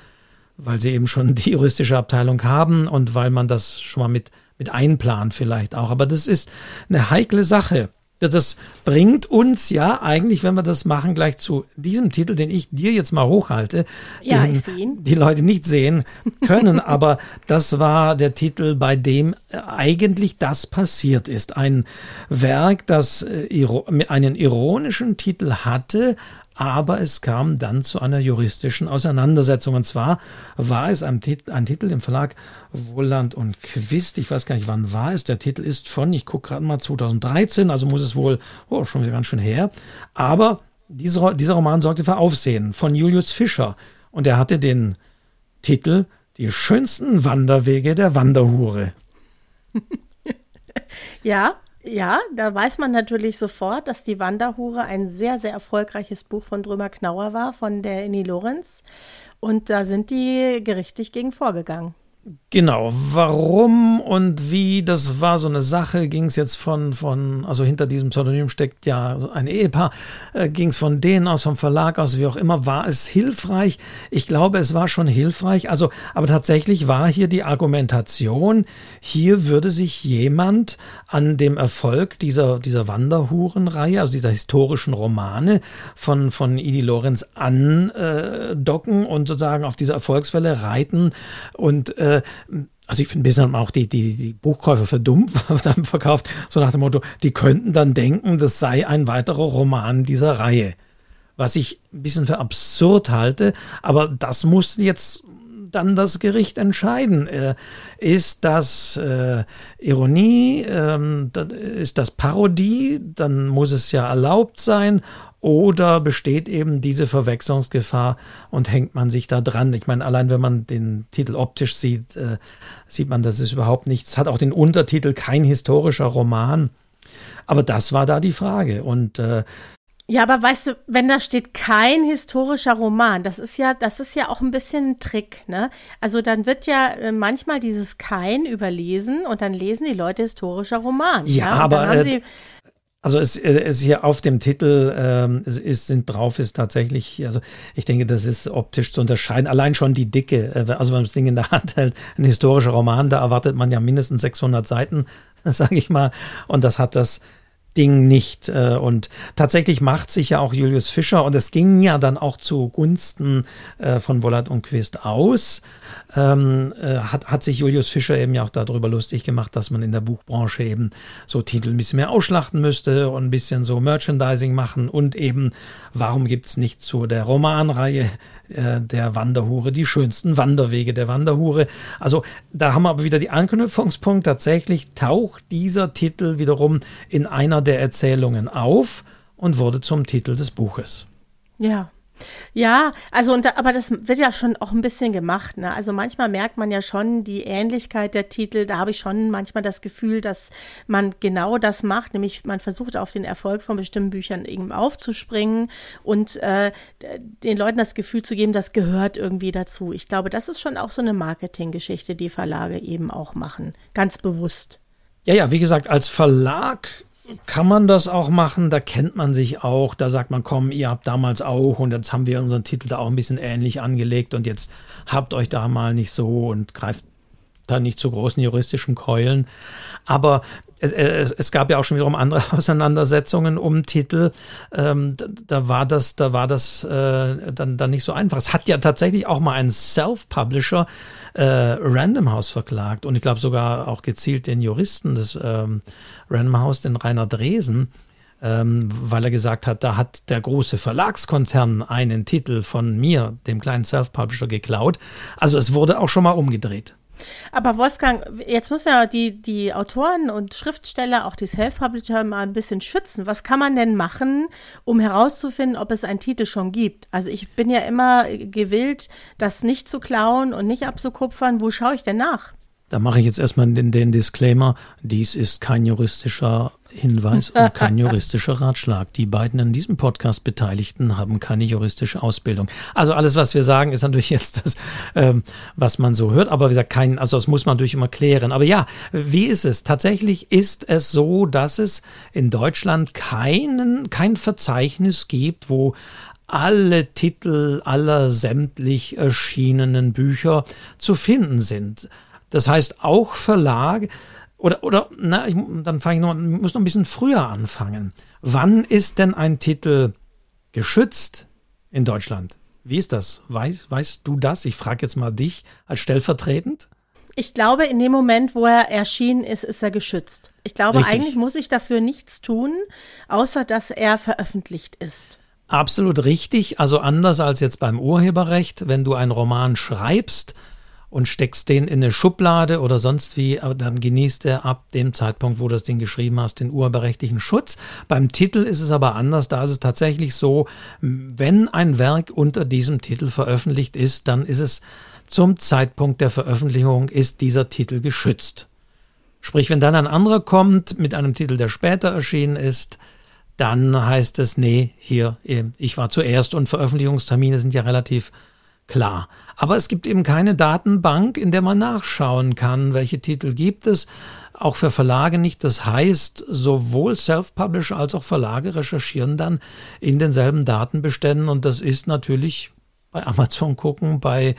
weil sie eben schon die juristische Abteilung haben und weil man das schon mal mit, mit einplant vielleicht auch. Aber das ist eine heikle Sache. Das bringt uns ja eigentlich, wenn wir das machen, gleich zu diesem Titel, den ich dir jetzt mal hochhalte, ja, den die Leute nicht sehen können. aber das war der Titel, bei dem eigentlich das passiert ist. Ein Werk, das äh, einen ironischen Titel hatte, aber es kam dann zu einer juristischen Auseinandersetzung. Und zwar war es ein, Titel, ein Titel im Verlag Wohland und Quist. Ich weiß gar nicht, wann war es. Der Titel ist von, ich gucke gerade mal, 2013, also muss es wohl oh, schon wieder ganz schön her. Aber dieser, dieser Roman sorgte für Aufsehen von Julius Fischer. Und er hatte den Titel Die schönsten Wanderwege der Wanderhure. ja, ja, da weiß man natürlich sofort, dass die Wanderhure ein sehr, sehr erfolgreiches Buch von Drömer Knauer war, von der Inni Lorenz. Und da sind die gerichtlich gegen vorgegangen. Genau, warum und wie, das war so eine Sache, ging es jetzt von, von, also hinter diesem Pseudonym steckt ja ein Ehepaar, äh, ging es von denen aus, vom Verlag aus, wie auch immer, war es hilfreich? Ich glaube, es war schon hilfreich, also, aber tatsächlich war hier die Argumentation, hier würde sich jemand an dem Erfolg dieser, dieser Wanderhurenreihe, also dieser historischen Romane von, von Idi Lorenz andocken und sozusagen auf diese Erfolgswelle reiten und äh, äh, also ich finde ein bisschen auch die, die, die Buchkäufer für dumm verkauft, so nach dem Motto, die könnten dann denken, das sei ein weiterer Roman dieser Reihe. Was ich ein bisschen für absurd halte, aber das muss jetzt dann das Gericht entscheiden. Äh, ist das äh, Ironie? Ähm, ist das Parodie? Dann muss es ja erlaubt sein. Oder besteht eben diese Verwechslungsgefahr und hängt man sich da dran? Ich meine, allein wenn man den Titel optisch sieht, äh, sieht man, das ist überhaupt nichts. Hat auch den Untertitel kein historischer Roman. Aber das war da die Frage. Und äh, ja, aber weißt du, wenn da steht kein historischer Roman, das ist ja, das ist ja auch ein bisschen ein Trick, ne? Also dann wird ja äh, manchmal dieses kein überlesen und dann lesen die Leute historischer Roman. Ja, ja? aber äh, also es ist hier auf dem Titel ähm, es ist, sind drauf ist tatsächlich, also ich denke, das ist optisch zu unterscheiden. Allein schon die Dicke, äh, also wenn man das Ding in der Hand hält, ein historischer Roman, da erwartet man ja mindestens 600 Seiten, sage ich mal, und das hat das Ding nicht. Äh, und tatsächlich macht sich ja auch Julius Fischer, und es ging ja dann auch zugunsten äh, von Wollert und Quist aus, ähm, äh, hat, hat sich Julius Fischer eben ja auch darüber lustig gemacht, dass man in der Buchbranche eben so Titel ein bisschen mehr ausschlachten müsste und ein bisschen so Merchandising machen und eben, warum gibt's nicht zu der Romanreihe äh, der Wanderhure, die schönsten Wanderwege der Wanderhure. Also da haben wir aber wieder die Anknüpfungspunkt. Tatsächlich taucht dieser Titel wiederum in einer der Erzählungen auf und wurde zum Titel des Buches. Ja. Ja, also und da, aber das wird ja schon auch ein bisschen gemacht. Ne? Also manchmal merkt man ja schon die Ähnlichkeit der Titel. Da habe ich schon manchmal das Gefühl, dass man genau das macht, nämlich man versucht auf den Erfolg von bestimmten Büchern eben aufzuspringen und äh, den Leuten das Gefühl zu geben, das gehört irgendwie dazu. Ich glaube, das ist schon auch so eine Marketinggeschichte, die Verlage eben auch machen, ganz bewusst. Ja, ja, wie gesagt, als Verlag kann man das auch machen, da kennt man sich auch, da sagt man, komm, ihr habt damals auch und jetzt haben wir unseren Titel da auch ein bisschen ähnlich angelegt und jetzt habt euch da mal nicht so und greift da nicht zu großen juristischen Keulen. Aber es, es, es, gab ja auch schon wiederum andere Auseinandersetzungen um Titel. Ähm, da, da, war das, da war das äh, dann, dann nicht so einfach. Es hat ja tatsächlich auch mal ein Self-Publisher äh, Random House verklagt und ich glaube sogar auch gezielt den Juristen des ähm, Random House, den Rainer Dresen. Ähm, weil er gesagt hat, da hat der große Verlagskonzern einen Titel von mir, dem kleinen Self-Publisher, geklaut. Also es wurde auch schon mal umgedreht. Aber Wolfgang, jetzt müssen wir die, die Autoren und Schriftsteller, auch die Self-Publisher mal ein bisschen schützen. Was kann man denn machen, um herauszufinden, ob es einen Titel schon gibt? Also ich bin ja immer gewillt, das nicht zu klauen und nicht abzukupfern. Wo schaue ich denn nach? Da mache ich jetzt erstmal den, den Disclaimer. Dies ist kein juristischer Hinweis und kein juristischer Ratschlag. Die beiden an diesem Podcast Beteiligten haben keine juristische Ausbildung. Also alles, was wir sagen, ist natürlich jetzt das, ähm, was man so hört. Aber wie gesagt, kein, also das muss man natürlich immer klären. Aber ja, wie ist es? Tatsächlich ist es so, dass es in Deutschland keinen, kein Verzeichnis gibt, wo alle Titel aller sämtlich erschienenen Bücher zu finden sind. Das heißt, auch Verlag oder, oder, na, ich, dann fange ich noch, muss noch ein bisschen früher anfangen. Wann ist denn ein Titel geschützt in Deutschland? Wie ist das? Weiß, weißt du das? Ich frage jetzt mal dich als stellvertretend. Ich glaube, in dem Moment, wo er erschienen ist, ist er geschützt. Ich glaube, Richtig. eigentlich muss ich dafür nichts tun, außer dass er veröffentlicht ist. Absolut richtig. Also anders als jetzt beim Urheberrecht, wenn du einen Roman schreibst, und steckst den in eine Schublade oder sonst wie, dann genießt er ab dem Zeitpunkt, wo du das Ding geschrieben hast, den urheberrechtlichen Schutz. Beim Titel ist es aber anders. Da ist es tatsächlich so, wenn ein Werk unter diesem Titel veröffentlicht ist, dann ist es zum Zeitpunkt der Veröffentlichung ist dieser Titel geschützt. Sprich, wenn dann ein anderer kommt mit einem Titel, der später erschienen ist, dann heißt es, nee, hier, ich war zuerst und Veröffentlichungstermine sind ja relativ klar. Aber es gibt eben keine Datenbank, in der man nachschauen kann, welche Titel gibt es. Auch für Verlage nicht. Das heißt, sowohl Self-Publisher als auch Verlage recherchieren dann in denselben Datenbeständen und das ist natürlich bei Amazon gucken, bei,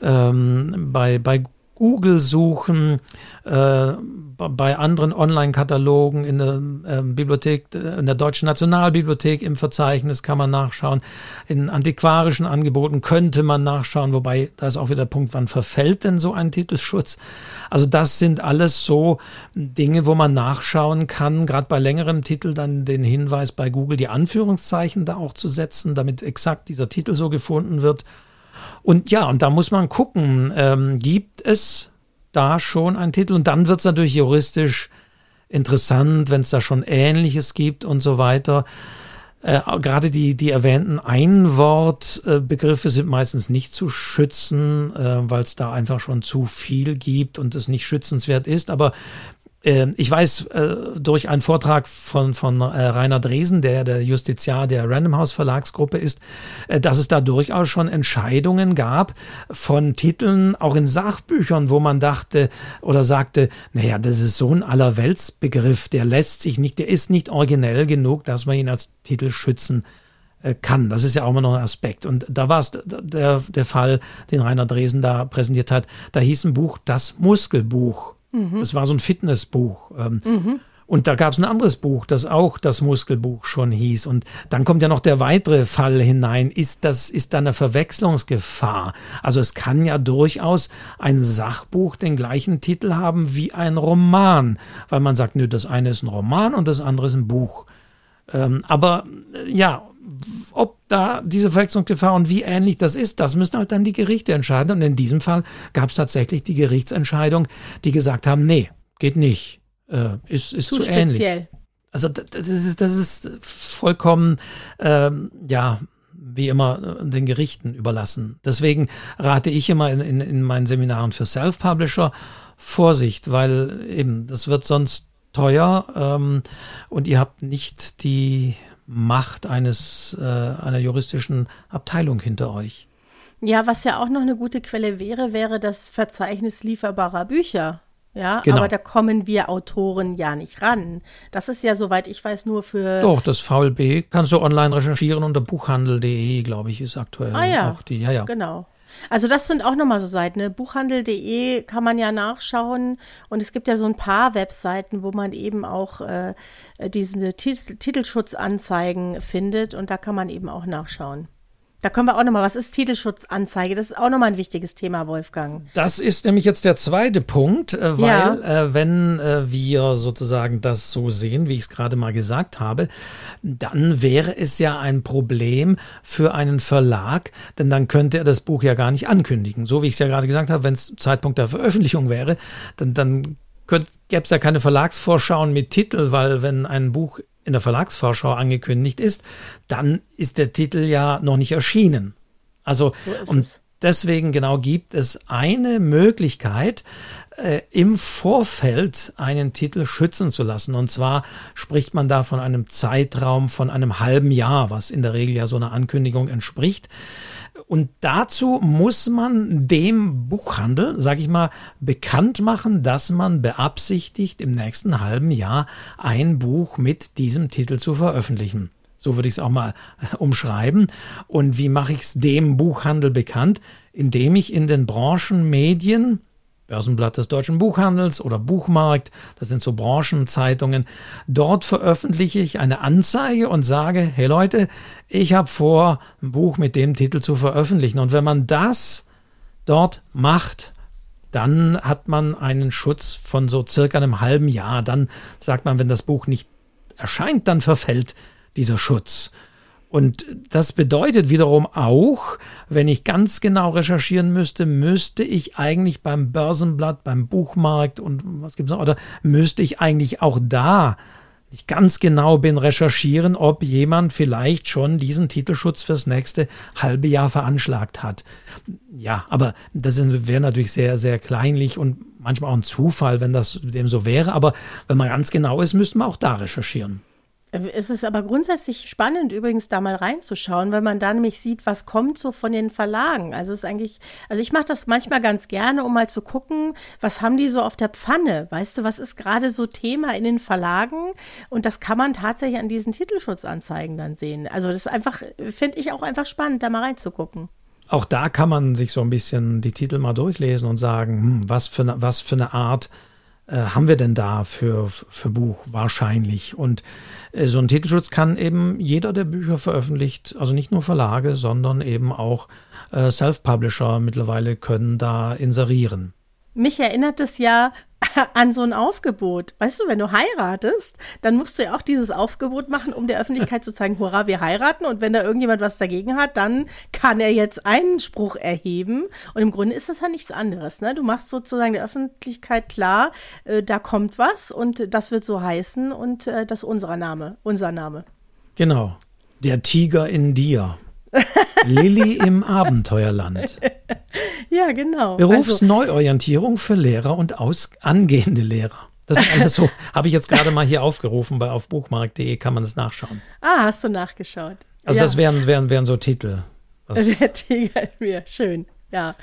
ähm, bei, bei Google suchen, äh, bei anderen Online-Katalogen in der äh, Bibliothek, in der Deutschen Nationalbibliothek im Verzeichnis kann man nachschauen. In antiquarischen Angeboten könnte man nachschauen, wobei da ist auch wieder der Punkt, wann verfällt denn so ein Titelschutz? Also das sind alles so Dinge, wo man nachschauen kann, gerade bei längeren Titeln dann den Hinweis bei Google die Anführungszeichen da auch zu setzen, damit exakt dieser Titel so gefunden wird. Und ja, und da muss man gucken, ähm, gibt es da schon einen Titel? Und dann wird es natürlich juristisch interessant, wenn es da schon Ähnliches gibt und so weiter. Äh, gerade die, die erwähnten Einwortbegriffe sind meistens nicht zu schützen, äh, weil es da einfach schon zu viel gibt und es nicht schützenswert ist. Aber ich weiß äh, durch einen Vortrag von, von äh, Rainer Dresen, der der Justiziar der Random House Verlagsgruppe ist, äh, dass es da durchaus schon Entscheidungen gab von Titeln, auch in Sachbüchern, wo man dachte oder sagte, naja, das ist so ein Allerweltsbegriff, der lässt sich nicht, der ist nicht originell genug, dass man ihn als Titel schützen kann. Das ist ja auch immer noch ein Aspekt. Und da war es der, der Fall, den Rainer Dresen da präsentiert hat. Da hieß ein Buch Das Muskelbuch. Mhm. Es war so ein Fitnessbuch. Mhm. Und da gab es ein anderes Buch, das auch das Muskelbuch schon hieß. Und dann kommt ja noch der weitere Fall hinein. Ist das, ist da eine Verwechslungsgefahr? Also es kann ja durchaus ein Sachbuch den gleichen Titel haben wie ein Roman, weil man sagt, nö, das eine ist ein Roman und das andere ist ein Buch. Ähm, aber äh, ja, ob da diese Verwechslungsgefahr und wie ähnlich das ist, das müssen halt dann die Gerichte entscheiden. Und in diesem Fall gab es tatsächlich die Gerichtsentscheidung, die gesagt haben, nee, geht nicht, äh, ist, ist zu, zu ähnlich. Also das ist, das ist vollkommen, ähm, ja, wie immer äh, den Gerichten überlassen. Deswegen rate ich immer in, in, in meinen Seminaren für Self-Publisher Vorsicht, weil eben das wird sonst teuer ähm, und ihr habt nicht die Macht eines äh, einer juristischen Abteilung hinter euch. Ja, was ja auch noch eine gute Quelle wäre, wäre das Verzeichnis lieferbarer Bücher. Ja, Genau. aber da kommen wir Autoren ja nicht ran. Das ist ja, soweit ich weiß, nur für. Doch, das VLB kannst du online recherchieren unter buchhandel.de, glaube ich, ist aktuell Ah ja, auch die. Ja, ja. Genau. Also das sind auch nochmal so Seiten. Ne? Buchhandel.de kann man ja nachschauen und es gibt ja so ein paar Webseiten, wo man eben auch äh, diese Tit Titelschutzanzeigen findet und da kann man eben auch nachschauen. Da können wir auch nochmal, was ist Titelschutzanzeige? Das ist auch nochmal ein wichtiges Thema, Wolfgang. Das ist nämlich jetzt der zweite Punkt, äh, weil Ja. äh, wenn äh, wir sozusagen das so sehen, wie ich es gerade mal gesagt habe, dann wäre es ja ein Problem für einen Verlag, denn dann könnte er das Buch ja gar nicht ankündigen. So wie ich es ja gerade gesagt habe, wenn es Zeitpunkt der Veröffentlichung wäre, dann, dann gäbe es ja keine Verlagsvorschauen mit Titel, weil wenn ein Buch in der Verlagsvorschau angekündigt ist, dann ist der Titel ja noch nicht erschienen. Also ist und es. deswegen genau gibt es eine Möglichkeit, äh, im Vorfeld einen Titel schützen zu lassen. Und zwar spricht man da von einem Zeitraum von einem halben Jahr, was in der Regel ja so einer Ankündigung entspricht. Und dazu muss man dem Buchhandel, sage ich mal, bekannt machen, dass man beabsichtigt, im nächsten halben Jahr ein Buch mit diesem Titel zu veröffentlichen. So würde ich es auch mal umschreiben. Und wie mache ich es dem Buchhandel bekannt? Indem ich in den Branchenmedien, Börsenblatt des deutschen Buchhandels oder Buchmarkt, das sind so Branchenzeitungen, dort veröffentliche ich eine Anzeige und sage, hey Leute, ich habe vor, ein Buch mit dem Titel zu veröffentlichen. Und wenn man das dort macht, dann hat man einen Schutz von so circa einem halben Jahr. Dann sagt man, wenn das Buch nicht erscheint, dann verfällt dieser Schutz. Und das bedeutet wiederum auch, wenn ich ganz genau recherchieren müsste, müsste ich eigentlich beim Börsenblatt, beim Buchmarkt und was gibt's noch, oder müsste ich eigentlich auch da ich ganz genau bin, recherchieren, ob jemand vielleicht schon diesen Titelschutz fürs nächste halbe Jahr veranschlagt hat. Ja, aber das wäre natürlich sehr, sehr kleinlich und manchmal auch ein Zufall, wenn das dem so wäre. Aber wenn man ganz genau ist, müsste man auch da recherchieren. Es ist aber grundsätzlich spannend, übrigens da mal reinzuschauen, weil man da nämlich sieht, was kommt so von den Verlagen. Also es ist eigentlich, also ich mache das manchmal ganz gerne, um mal zu gucken, was haben die so auf der Pfanne? Weißt du, was ist gerade so Thema in den Verlagen? Und das kann man tatsächlich an diesen Titelschutzanzeigen dann sehen. Also das ist einfach, finde ich auch einfach spannend, da mal reinzugucken. Auch da kann man sich so ein bisschen die Titel mal durchlesen und sagen, hm, was, für was für eine Art äh, haben wir denn da für, für Buch wahrscheinlich? Und äh, so ein Titelschutz kann eben jeder, der Bücher veröffentlicht, also nicht nur Verlage, sondern eben auch äh, Self-Publisher mittlerweile können da inserieren. Mich erinnert es ja an so ein Aufgebot. Weißt du, wenn du heiratest, dann musst du ja auch dieses Aufgebot machen, um der Öffentlichkeit zu zeigen, hurra, wir heiraten. Und wenn da irgendjemand was dagegen hat, dann kann er jetzt Einspruch erheben. Und im Grunde ist das ja nichts anderes. Ne? Du machst sozusagen der Öffentlichkeit klar, äh, da kommt was und das wird so heißen und äh, das ist unser Name, unser Name. Genau. Der Tiger in dir. Lilly im Abenteuerland. Ja, genau. Berufsneuorientierung für Lehrer und aus angehende Lehrer. Das ist alles so, habe ich jetzt gerade mal hier aufgerufen, bei auf buchmarkt.de kann man das nachschauen. ah, hast du nachgeschaut. Also ja. das wären, wären, wären so Titel. Was, Der Tiger in mir, schön. Ja,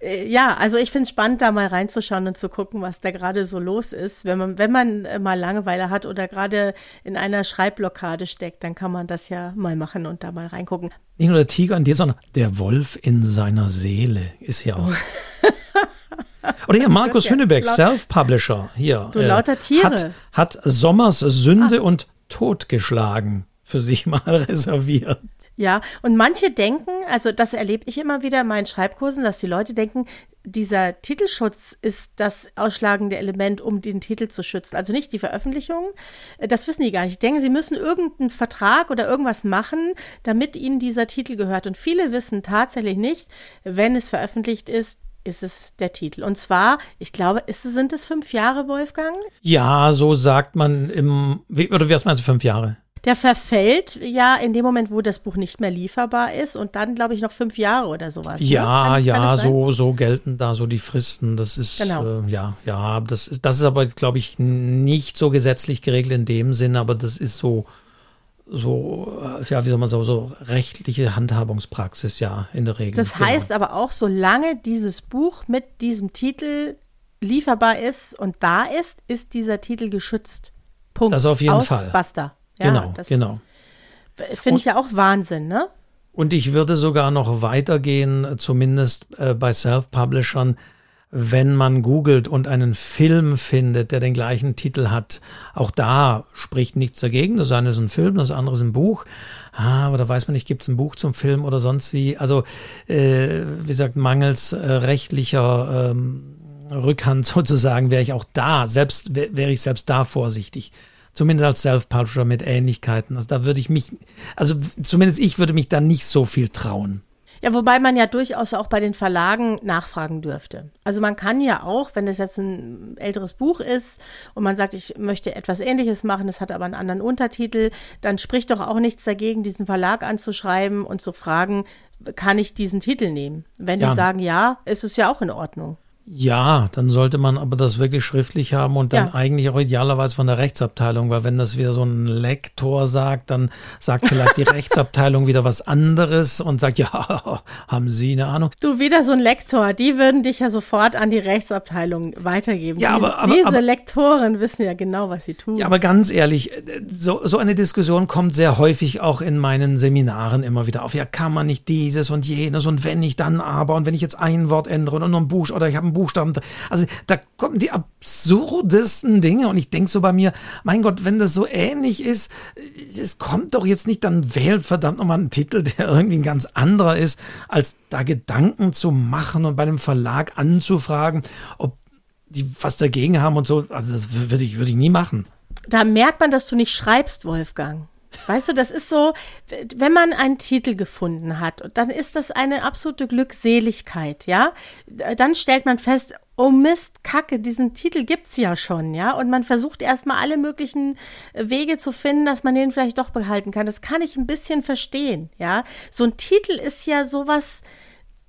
Äh, ja, also ich finde es spannend, da mal reinzuschauen und zu gucken, was da gerade so los ist. Wenn man, wenn man äh, mal Langeweile hat oder gerade in einer Schreibblockade steckt, dann kann man das ja mal machen und da mal reingucken. nicht nur der Tiger in dir, sondern der Wolf in seiner Seele ist hier auch. Oder hier Markus ja, Hünnebeck, laut- Self-Publisher, hier. Du lauter Tiere. Ah. Hat, hat Sommers Sünde und Tod geschlagen für sich mal reserviert. Ja, und manche denken, also das erlebe ich immer wieder in meinen Schreibkursen, dass die Leute denken, dieser Titelschutz ist das ausschlagende Element, um den Titel zu schützen. Also nicht die Veröffentlichung. Äh, Das wissen die gar nicht. Die denken, sie müssen irgendeinen Vertrag oder irgendwas machen, damit ihnen dieser Titel gehört. Und viele wissen tatsächlich nicht, wenn es veröffentlicht ist, ist es der Titel. Und zwar, ich glaube, ist, sind es fünf Jahre, Wolfgang? Ja, so sagt man im, wie, oder wie was meinst du, fünf Jahre? Der verfällt ja in dem Moment, wo das Buch nicht mehr lieferbar ist und dann, glaube ich, noch fünf Jahre oder sowas. Ja, ne? kann, ja, kann so, so gelten da so die Fristen. Das ist, genau. äh, ja, ja, das ist, das ist aber, glaube ich, nicht so gesetzlich geregelt in dem Sinn, aber das ist so, so, äh, ja, wie soll man so, so rechtliche Handhabungspraxis, ja, in der Regel. Das genau. heißt aber auch, solange dieses Buch mit diesem Titel lieferbar ist und da ist, ist dieser Titel geschützt. Punkt. Das auf jeden Aus, Fall. Basta. Ja, genau, genau. Finde ich ja auch Wahnsinn, ne? Und ich würde sogar noch weitergehen, zumindest äh, bei Self-Publishern, wenn man googelt und einen Film findet, der den gleichen Titel hat. Auch da spricht nichts dagegen. Das eine ist ein Film, das andere ist ein Buch. Ah, aber da weiß man nicht, gibt es ein Buch zum Film oder sonst wie. Also, äh, wie gesagt, mangels äh, rechtlicher ähm, Rückhand sozusagen wäre ich auch da, selbst wäre ich selbst da vorsichtig. Zumindest als Self-Publisher mit Ähnlichkeiten. Also da würde ich mich, also zumindest ich würde mich da nicht so viel trauen. Ja, wobei man ja durchaus auch bei den Verlagen nachfragen dürfte. Also man kann ja auch, wenn es jetzt ein älteres Buch ist und man sagt, ich möchte etwas Ähnliches machen, es hat aber einen anderen Untertitel, dann spricht doch auch nichts dagegen, diesen Verlag anzuschreiben und zu fragen, kann ich diesen Titel nehmen? Wenn ja. die sagen ja, ist es ja auch in Ordnung. Ja, dann sollte man aber das wirklich schriftlich haben und dann ja. eigentlich auch idealerweise von der Rechtsabteilung, weil wenn das wieder so ein Lektor sagt, dann sagt vielleicht die Rechtsabteilung wieder was anderes und sagt, ja, haben Sie eine Ahnung? Du wieder so ein Lektor, die würden dich ja sofort an die Rechtsabteilung weitergeben. Ja, aber, aber diese aber, Lektoren wissen ja genau, was sie tun. Ja, aber ganz ehrlich, so, so eine Diskussion kommt sehr häufig auch in meinen Seminaren immer wieder auf. Ja, kann man nicht dieses und jenes und wenn nicht, dann aber und wenn ich jetzt ein Wort ändere und noch ein Buch oder ich habe ein Buchstaben. Also da kommen die absurdesten Dinge und ich denke so bei mir, mein Gott, wenn das so ähnlich ist, es kommt doch jetzt nicht, dann wählt verdammt nochmal einen Titel, der irgendwie ein ganz anderer ist, als da Gedanken zu machen und bei dem Verlag anzufragen, ob die was dagegen haben und so. Also das würde ich, würde ich nie machen. Da merkt man, dass du nicht schreibst, Wolfgang. Weißt du, das ist so, wenn man einen Titel gefunden hat, dann ist das eine absolute Glückseligkeit, ja. Dann stellt man fest, oh Mist, Kacke, diesen Titel gibt's ja schon, ja. Und man versucht erstmal alle möglichen Wege zu finden, dass man den vielleicht doch behalten kann. Das kann ich ein bisschen verstehen, ja. So ein Titel ist ja sowas,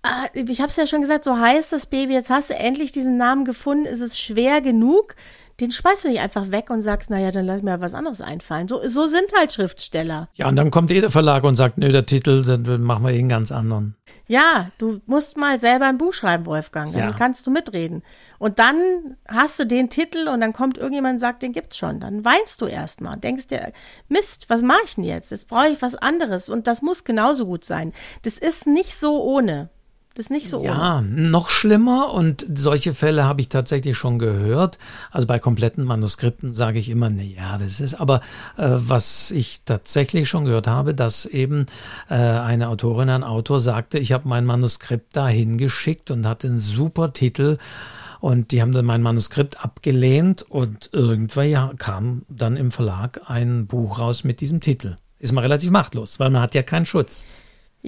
ah, ich habe es ja schon gesagt, so heißt das Baby, jetzt hast du endlich diesen Namen gefunden, ist es schwer genug, den schmeißt du nicht einfach weg und sagst, naja, dann lass mir was anderes einfallen. So, so sind halt Schriftsteller. Ja, und dann kommt jeder Verlag und sagt, nö, der Titel, dann machen wir einen ganz anderen. Ja, du musst mal selber ein Buch schreiben, Wolfgang. Dann ja. kannst du mitreden. Und dann hast du den Titel und dann kommt irgendjemand und sagt, den gibt's schon. Dann weinst du erstmal und denkst dir, Mist, was mache ich denn jetzt? Jetzt brauche ich was anderes und das muss genauso gut sein. Das ist nicht so ohne. Das ist nicht so Ja, ohne. noch schlimmer und solche Fälle habe ich tatsächlich schon gehört. Also bei kompletten Manuskripten sage ich immer, nee, ja, das ist aber, äh, was ich tatsächlich schon gehört habe, dass eben äh, eine Autorin, ein Autor sagte, ich habe mein Manuskript dahin geschickt und hatte einen super Titel. Und die haben dann mein Manuskript abgelehnt und irgendwann ja, kam dann im Verlag ein Buch raus mit diesem Titel. Ist man relativ machtlos, weil man hat ja keinen Schutz.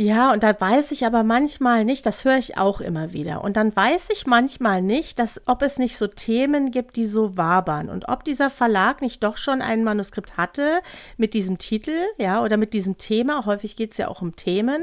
Ja, und da weiß ich aber manchmal nicht, das höre ich auch immer wieder. Und dann weiß ich manchmal nicht, dass, ob es nicht so Themen gibt, die so wabern und ob dieser Verlag nicht doch schon ein Manuskript hatte mit diesem Titel, ja, oder mit diesem Thema. Häufig geht es ja auch um Themen.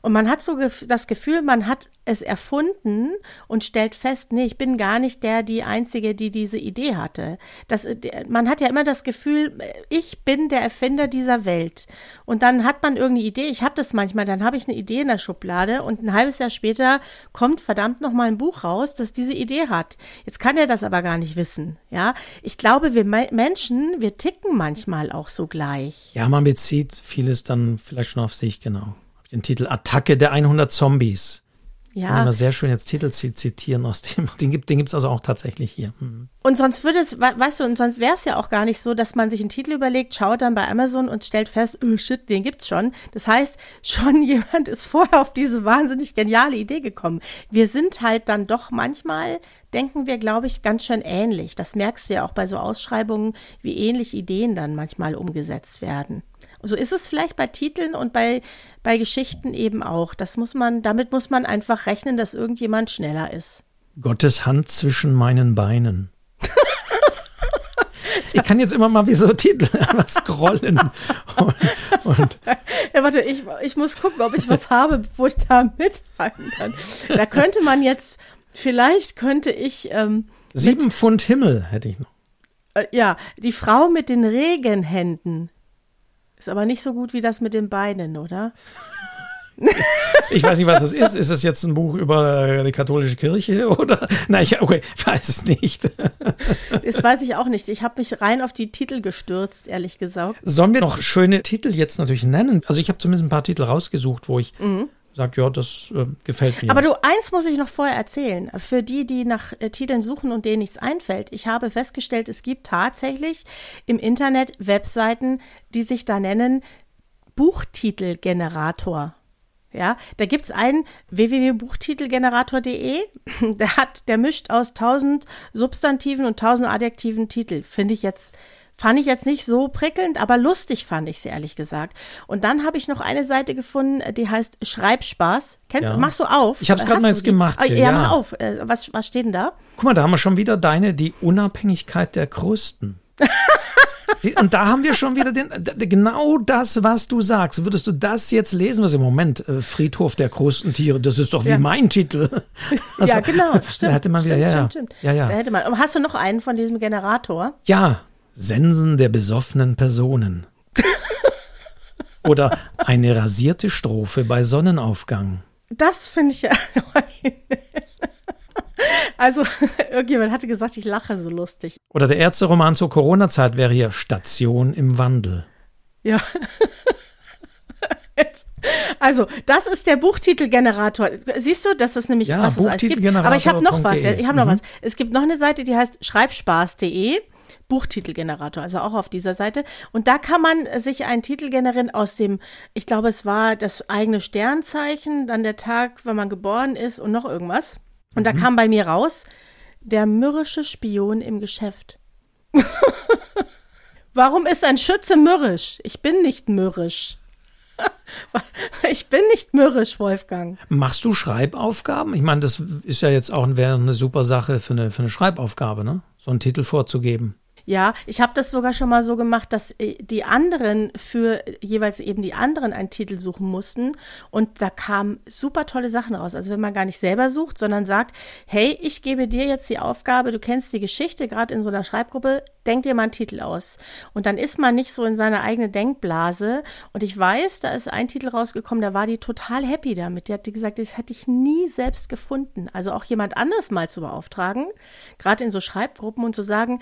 Und man hat so das Gefühl, man hat es erfunden und stellt fest, nee, ich bin gar nicht der, die Einzige, die diese Idee hatte. Das, man hat ja immer das Gefühl, ich bin der Erfinder dieser Welt. Und dann hat man irgendeine Idee, ich habe das manchmal, dann habe ich eine Idee in der Schublade und ein halbes Jahr später kommt verdammt noch mal ein Buch raus, das diese Idee hat. Jetzt kann er das aber gar nicht wissen, ja. Ich glaube, wir Menschen, wir ticken manchmal auch so gleich. Ja, man bezieht vieles dann vielleicht schon auf sich, genau. Den Titel Attacke der 100 Zombies ja. Man sehr schön jetzt Titel zitieren aus dem. Den gibt den gibt's also auch tatsächlich hier. Mhm. Und sonst würde es, weißt du, und sonst wäre es ja auch gar nicht so, dass man sich einen Titel überlegt, schaut dann bei Amazon und stellt fest, oh shit, den gibt's schon. Das heißt, schon jemand ist vorher auf diese wahnsinnig geniale Idee gekommen. Wir sind halt dann doch manchmal denken wir, glaube ich, ganz schön ähnlich. Das merkst du ja auch bei so Ausschreibungen, wie ähnlich Ideen dann manchmal umgesetzt werden. So ist es vielleicht bei Titeln und bei, bei Geschichten eben auch. Das muss man, damit muss man einfach rechnen, dass irgendjemand schneller ist. Gottes Hand zwischen meinen Beinen. ich kann jetzt immer mal wie so Titel scrollen. Und, und ja, warte, ich, ich muss gucken, ob ich was habe, wo ich da mithalten kann. Da könnte man jetzt, vielleicht könnte ich. Ähm, Sieben Pfund Himmel hätte ich noch. Äh, ja, die Frau mit den Regenhänden. Ist aber nicht so gut wie das mit den Beinen, oder? Ich weiß nicht, was das ist. Ist es jetzt ein Buch über die katholische Kirche oder? Nein, ich okay, weiß es nicht. Das weiß ich auch nicht. Ich habe mich rein auf die Titel gestürzt, ehrlich gesagt. Sollen wir noch schöne Titel jetzt natürlich nennen? Also ich habe zumindest ein paar Titel rausgesucht, wo ich mhm sagt, ja, das äh, gefällt mir. Aber du, eins muss ich noch vorher erzählen. Für die, die nach äh, Titeln suchen und denen nichts einfällt. Ich habe festgestellt, es gibt tatsächlich im Internet Webseiten, die sich da nennen Buchtitelgenerator. Ja, da gibt's einen www.buchtitelgenerator.de, der hat, der mischt aus tausend Substantiven und tausend adjektiven Titel. Finde ich jetzt Fand ich jetzt nicht so prickelnd, aber lustig fand ich es ehrlich gesagt. Und dann habe ich noch eine Seite gefunden, die heißt Schreibspaß. Kennst ja. Machst du auf? Ich habe es gerade mal jetzt gemacht. Hier, ja, ja, mach auf. Äh, was, was steht denn da? Guck mal, da haben wir schon wieder deine, die Unabhängigkeit der Krusten. Und da haben wir schon wieder den, genau das, was du sagst. Würdest du das jetzt lesen? Was im Moment äh, Friedhof der Krustentiere, das ist doch wie ja. mein Titel. Also, ja, genau, stimmt. Da hätte man wieder, stimmt, ja, stimmt, stimmt. ja, ja. Da hätte man. hast du noch einen von diesem Generator? Ja, Sensen der besoffenen Personen. Oder eine rasierte Strophe bei Sonnenaufgang. Das finde ich ja. Also, irgendjemand hatte gesagt, ich lache so lustig. Oder der Ärzteroman zur Corona-Zeit wäre hier Station im Wandel. Ja. Jetzt. Also, das ist der Buchtitelgenerator. Siehst du, das ist nämlich ja, was gibt. Aber ich habe noch was. Ich habe noch mhm. was. Es gibt noch eine Seite, die heißt schreibspaß.de. Buchtitelgenerator, also auch auf dieser Seite. Und da kann man sich einen Titel generieren aus dem, ich glaube, es war das eigene Sternzeichen, dann der Tag, wenn man geboren ist und noch irgendwas. Und mhm. da kam bei mir raus, der mürrische Spion im Geschäft. Warum ist ein Schütze mürrisch? Ich bin nicht mürrisch. Ich bin nicht mürrisch, Wolfgang. Machst du Schreibaufgaben? Ich meine, das ist ja jetzt auch wäre eine super Sache für eine, für eine Schreibaufgabe, ne? So einen Titel vorzugeben. Ja, ich habe das sogar schon mal so gemacht, dass äh, die anderen für jeweils eben die anderen einen Titel suchen mussten und da kamen super tolle Sachen raus. Also wenn man gar nicht selber sucht, sondern sagt, hey, ich gebe dir jetzt die Aufgabe, du kennst die Geschichte, gerade in so einer Schreibgruppe, denk dir mal einen Titel aus. Und dann ist man nicht so in seiner eigenen Denkblase. Und ich weiß, da ist ein Titel rausgekommen, da war die total happy damit. Die hat gesagt, das hätte ich nie selbst gefunden. Also auch jemand anderes mal zu beauftragen, gerade in so Schreibgruppen und zu sagen,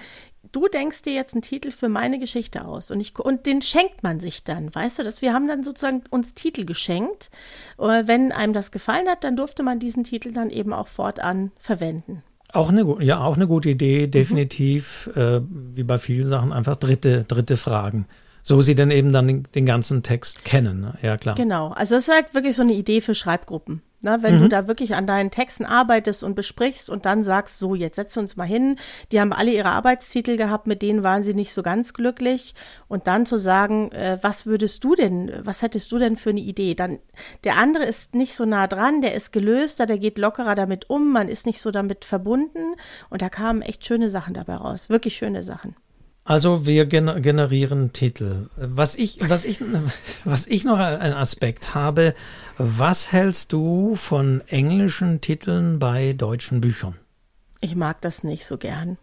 du denkst dir jetzt einen Titel für meine Geschichte aus und, ich, und den schenkt man sich dann, weißt du, dass wir haben dann sozusagen uns Titel geschenkt. Äh, wenn einem das gefallen hat, dann durfte man diesen Titel dann eben auch fortan verwenden. Auch eine, ja, auch eine gute Idee, definitiv, mhm. äh, wie bei vielen Sachen, einfach dritte, dritte Fragen. So sie denn eben dann den, den ganzen Text kennen, ne? ja klar. Genau, also es ist halt wirklich so eine Idee für Schreibgruppen. Na, wenn mhm. du da wirklich an deinen Texten arbeitest und besprichst und dann sagst, so, jetzt setzt uns mal hin. Die haben alle ihre Arbeitstitel gehabt, mit denen waren sie nicht so ganz glücklich. Und dann zu sagen, äh, was würdest du denn, was hättest du denn für eine Idee? Dann, der andere ist nicht so nah dran, der ist gelöster, der geht lockerer damit um, man ist nicht so damit verbunden. Und da kamen echt schöne Sachen dabei raus. Wirklich schöne Sachen. Also wir generieren Titel. Was ich, was ich, was ich noch einen Aspekt habe, was hältst du von englischen Titeln bei deutschen Büchern? Ich mag das nicht so gern.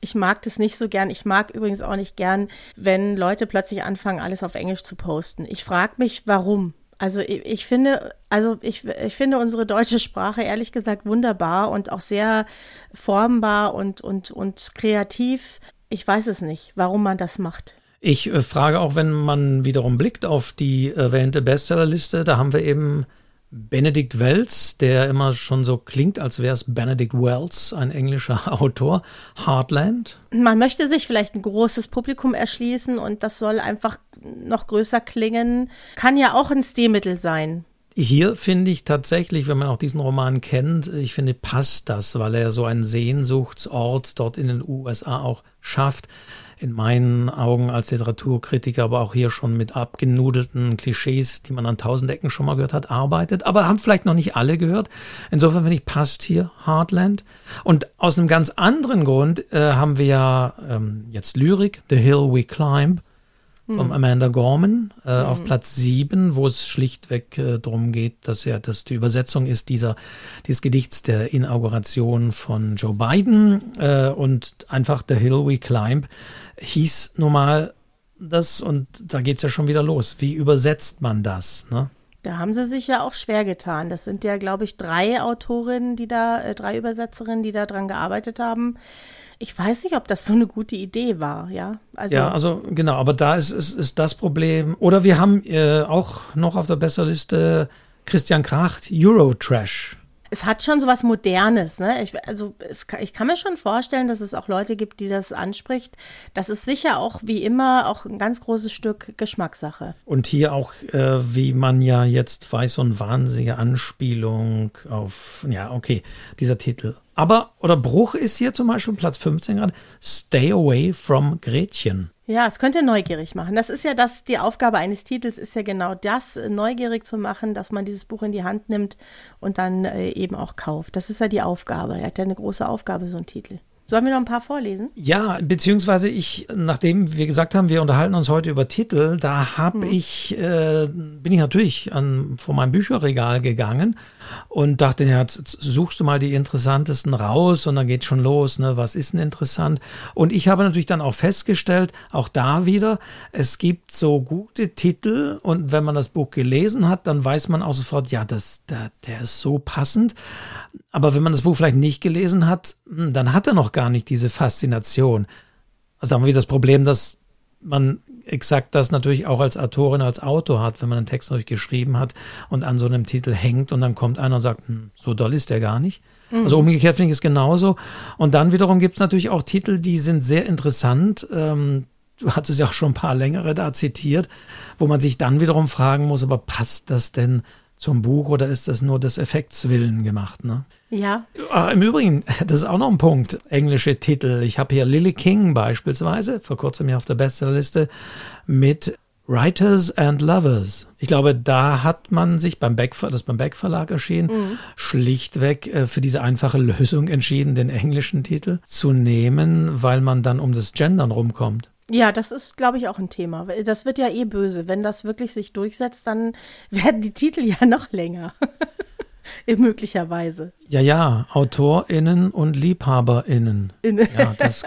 Ich mag das nicht so gern. Ich mag übrigens auch nicht gern, wenn Leute plötzlich anfangen, alles auf Englisch zu posten. Ich frage mich, warum. Also ich, ich, finde, also ich, ich finde unsere deutsche Sprache ehrlich gesagt wunderbar und auch sehr formbar und, und, und kreativ. Ich weiß es nicht, warum man das macht. Ich äh, frage auch, wenn man wiederum blickt auf die erwähnte Bestsellerliste, da haben wir eben Benedict Wells, der immer schon so klingt, als wäre es Benedict Wells, ein englischer Autor, Heartland. Man möchte sich vielleicht ein großes Publikum erschließen und das soll einfach noch größer klingen. Kann ja auch ein Stilmittel sein. Hier finde ich tatsächlich, wenn man auch diesen Roman kennt, ich finde, passt das, weil er so einen Sehnsuchtsort dort in den USA auch schafft. In meinen Augen als Literaturkritiker, aber auch hier schon mit abgenudelten Klischees, die man an tausend Ecken schon mal gehört hat, arbeitet. Aber haben vielleicht noch nicht alle gehört. Insofern finde ich, passt hier Heartland. Und aus einem ganz anderen Grund äh, haben wir ja ähm, jetzt Lyrik, The Hill We Climb vom hm. Amanda Gorman äh, mhm. auf Platz 7, wo es schlichtweg äh, darum geht, dass ja dass die Übersetzung ist dieser dieses Gedichts der Inauguration von Joe Biden äh, und einfach The Hill We Climb hieß nun mal das und da geht es ja schon wieder los. Wie übersetzt man das? Ne? Da haben sie sich ja auch schwer getan. Das sind ja, glaube ich, drei Autorinnen, die da, äh, drei Übersetzerinnen, die da dran gearbeitet haben. Ich weiß nicht, ob das so eine gute Idee war, ja. Also, ja, also genau, aber da ist, ist, ist das Problem. Oder wir haben äh, auch noch auf der Besserliste Christian Kracht, Eurotrash es hat schon so was Modernes. Ne? Ich, also es, ich kann mir schon vorstellen, dass es auch Leute gibt, die das anspricht. Das ist sicher auch wie immer auch ein ganz großes Stück Geschmackssache. Und hier auch, äh, wie man ja jetzt weiß, so eine wahnsinnige Anspielung auf, ja, okay, dieser Titel. Aber, oder Bruch ist hier zum Beispiel Platz 15 gerade, Stay Away from Gretchen. Ja, es könnte neugierig machen. Das ist ja das, die Aufgabe eines Titels ist ja genau das, neugierig zu machen, dass man dieses Buch in die Hand nimmt und dann äh, eben auch kauft. Das ist ja die Aufgabe. Er hat ja eine große Aufgabe, so ein Titel. Sollen wir noch ein paar vorlesen? Ja, beziehungsweise ich, nachdem wir gesagt haben, wir unterhalten uns heute über Titel, da habe hm. ich, äh, bin ich natürlich an, vor meinem Bücherregal gegangen und dachte, ja, suchst du mal die interessantesten raus und dann geht schon los, ne, was ist denn interessant? Und ich habe natürlich dann auch festgestellt, auch da wieder, es gibt so gute Titel und wenn man das Buch gelesen hat, dann weiß man auch sofort, ja, das, der, der ist so passend. Aber wenn man das Buch vielleicht nicht gelesen hat, hm, dann hat er noch gar nicht diese Faszination. Also haben wir wieder das Problem, dass man exakt das natürlich auch als Autorin, als Autor hat, wenn man einen Text euch geschrieben hat und an so einem Titel hängt und dann kommt einer und sagt, hm, so doll ist der gar nicht. Mhm. Also umgekehrt finde ich es genauso. Und dann wiederum gibt es natürlich auch Titel, die sind sehr interessant. Ähm, du hattest ja auch schon ein paar längere da zitiert, wo man sich dann wiederum fragen muss, aber passt das denn zum Buch oder ist das nur des Effekts willen gemacht? Ne? Ja. Ach, Im Übrigen, das ist auch noch ein Punkt, englische Titel. Ich habe hier Lily King beispielsweise, vor kurzem hier auf der Bestsellerliste, mit Writers and Lovers. Ich glaube, da hat man sich beim Beck, das beim Beck Verlag erschienen, mhm. schlichtweg äh, für diese einfache Lösung entschieden, den englischen Titel zu nehmen, weil man dann um das Gendern rumkommt. Ja, das ist, glaube ich, auch ein Thema. Das wird ja eh böse. Wenn das wirklich sich durchsetzt, dann werden die Titel ja noch länger. Möglicherweise. Ja, ja, AutorInnen und LiebhaberInnen. Ja, das,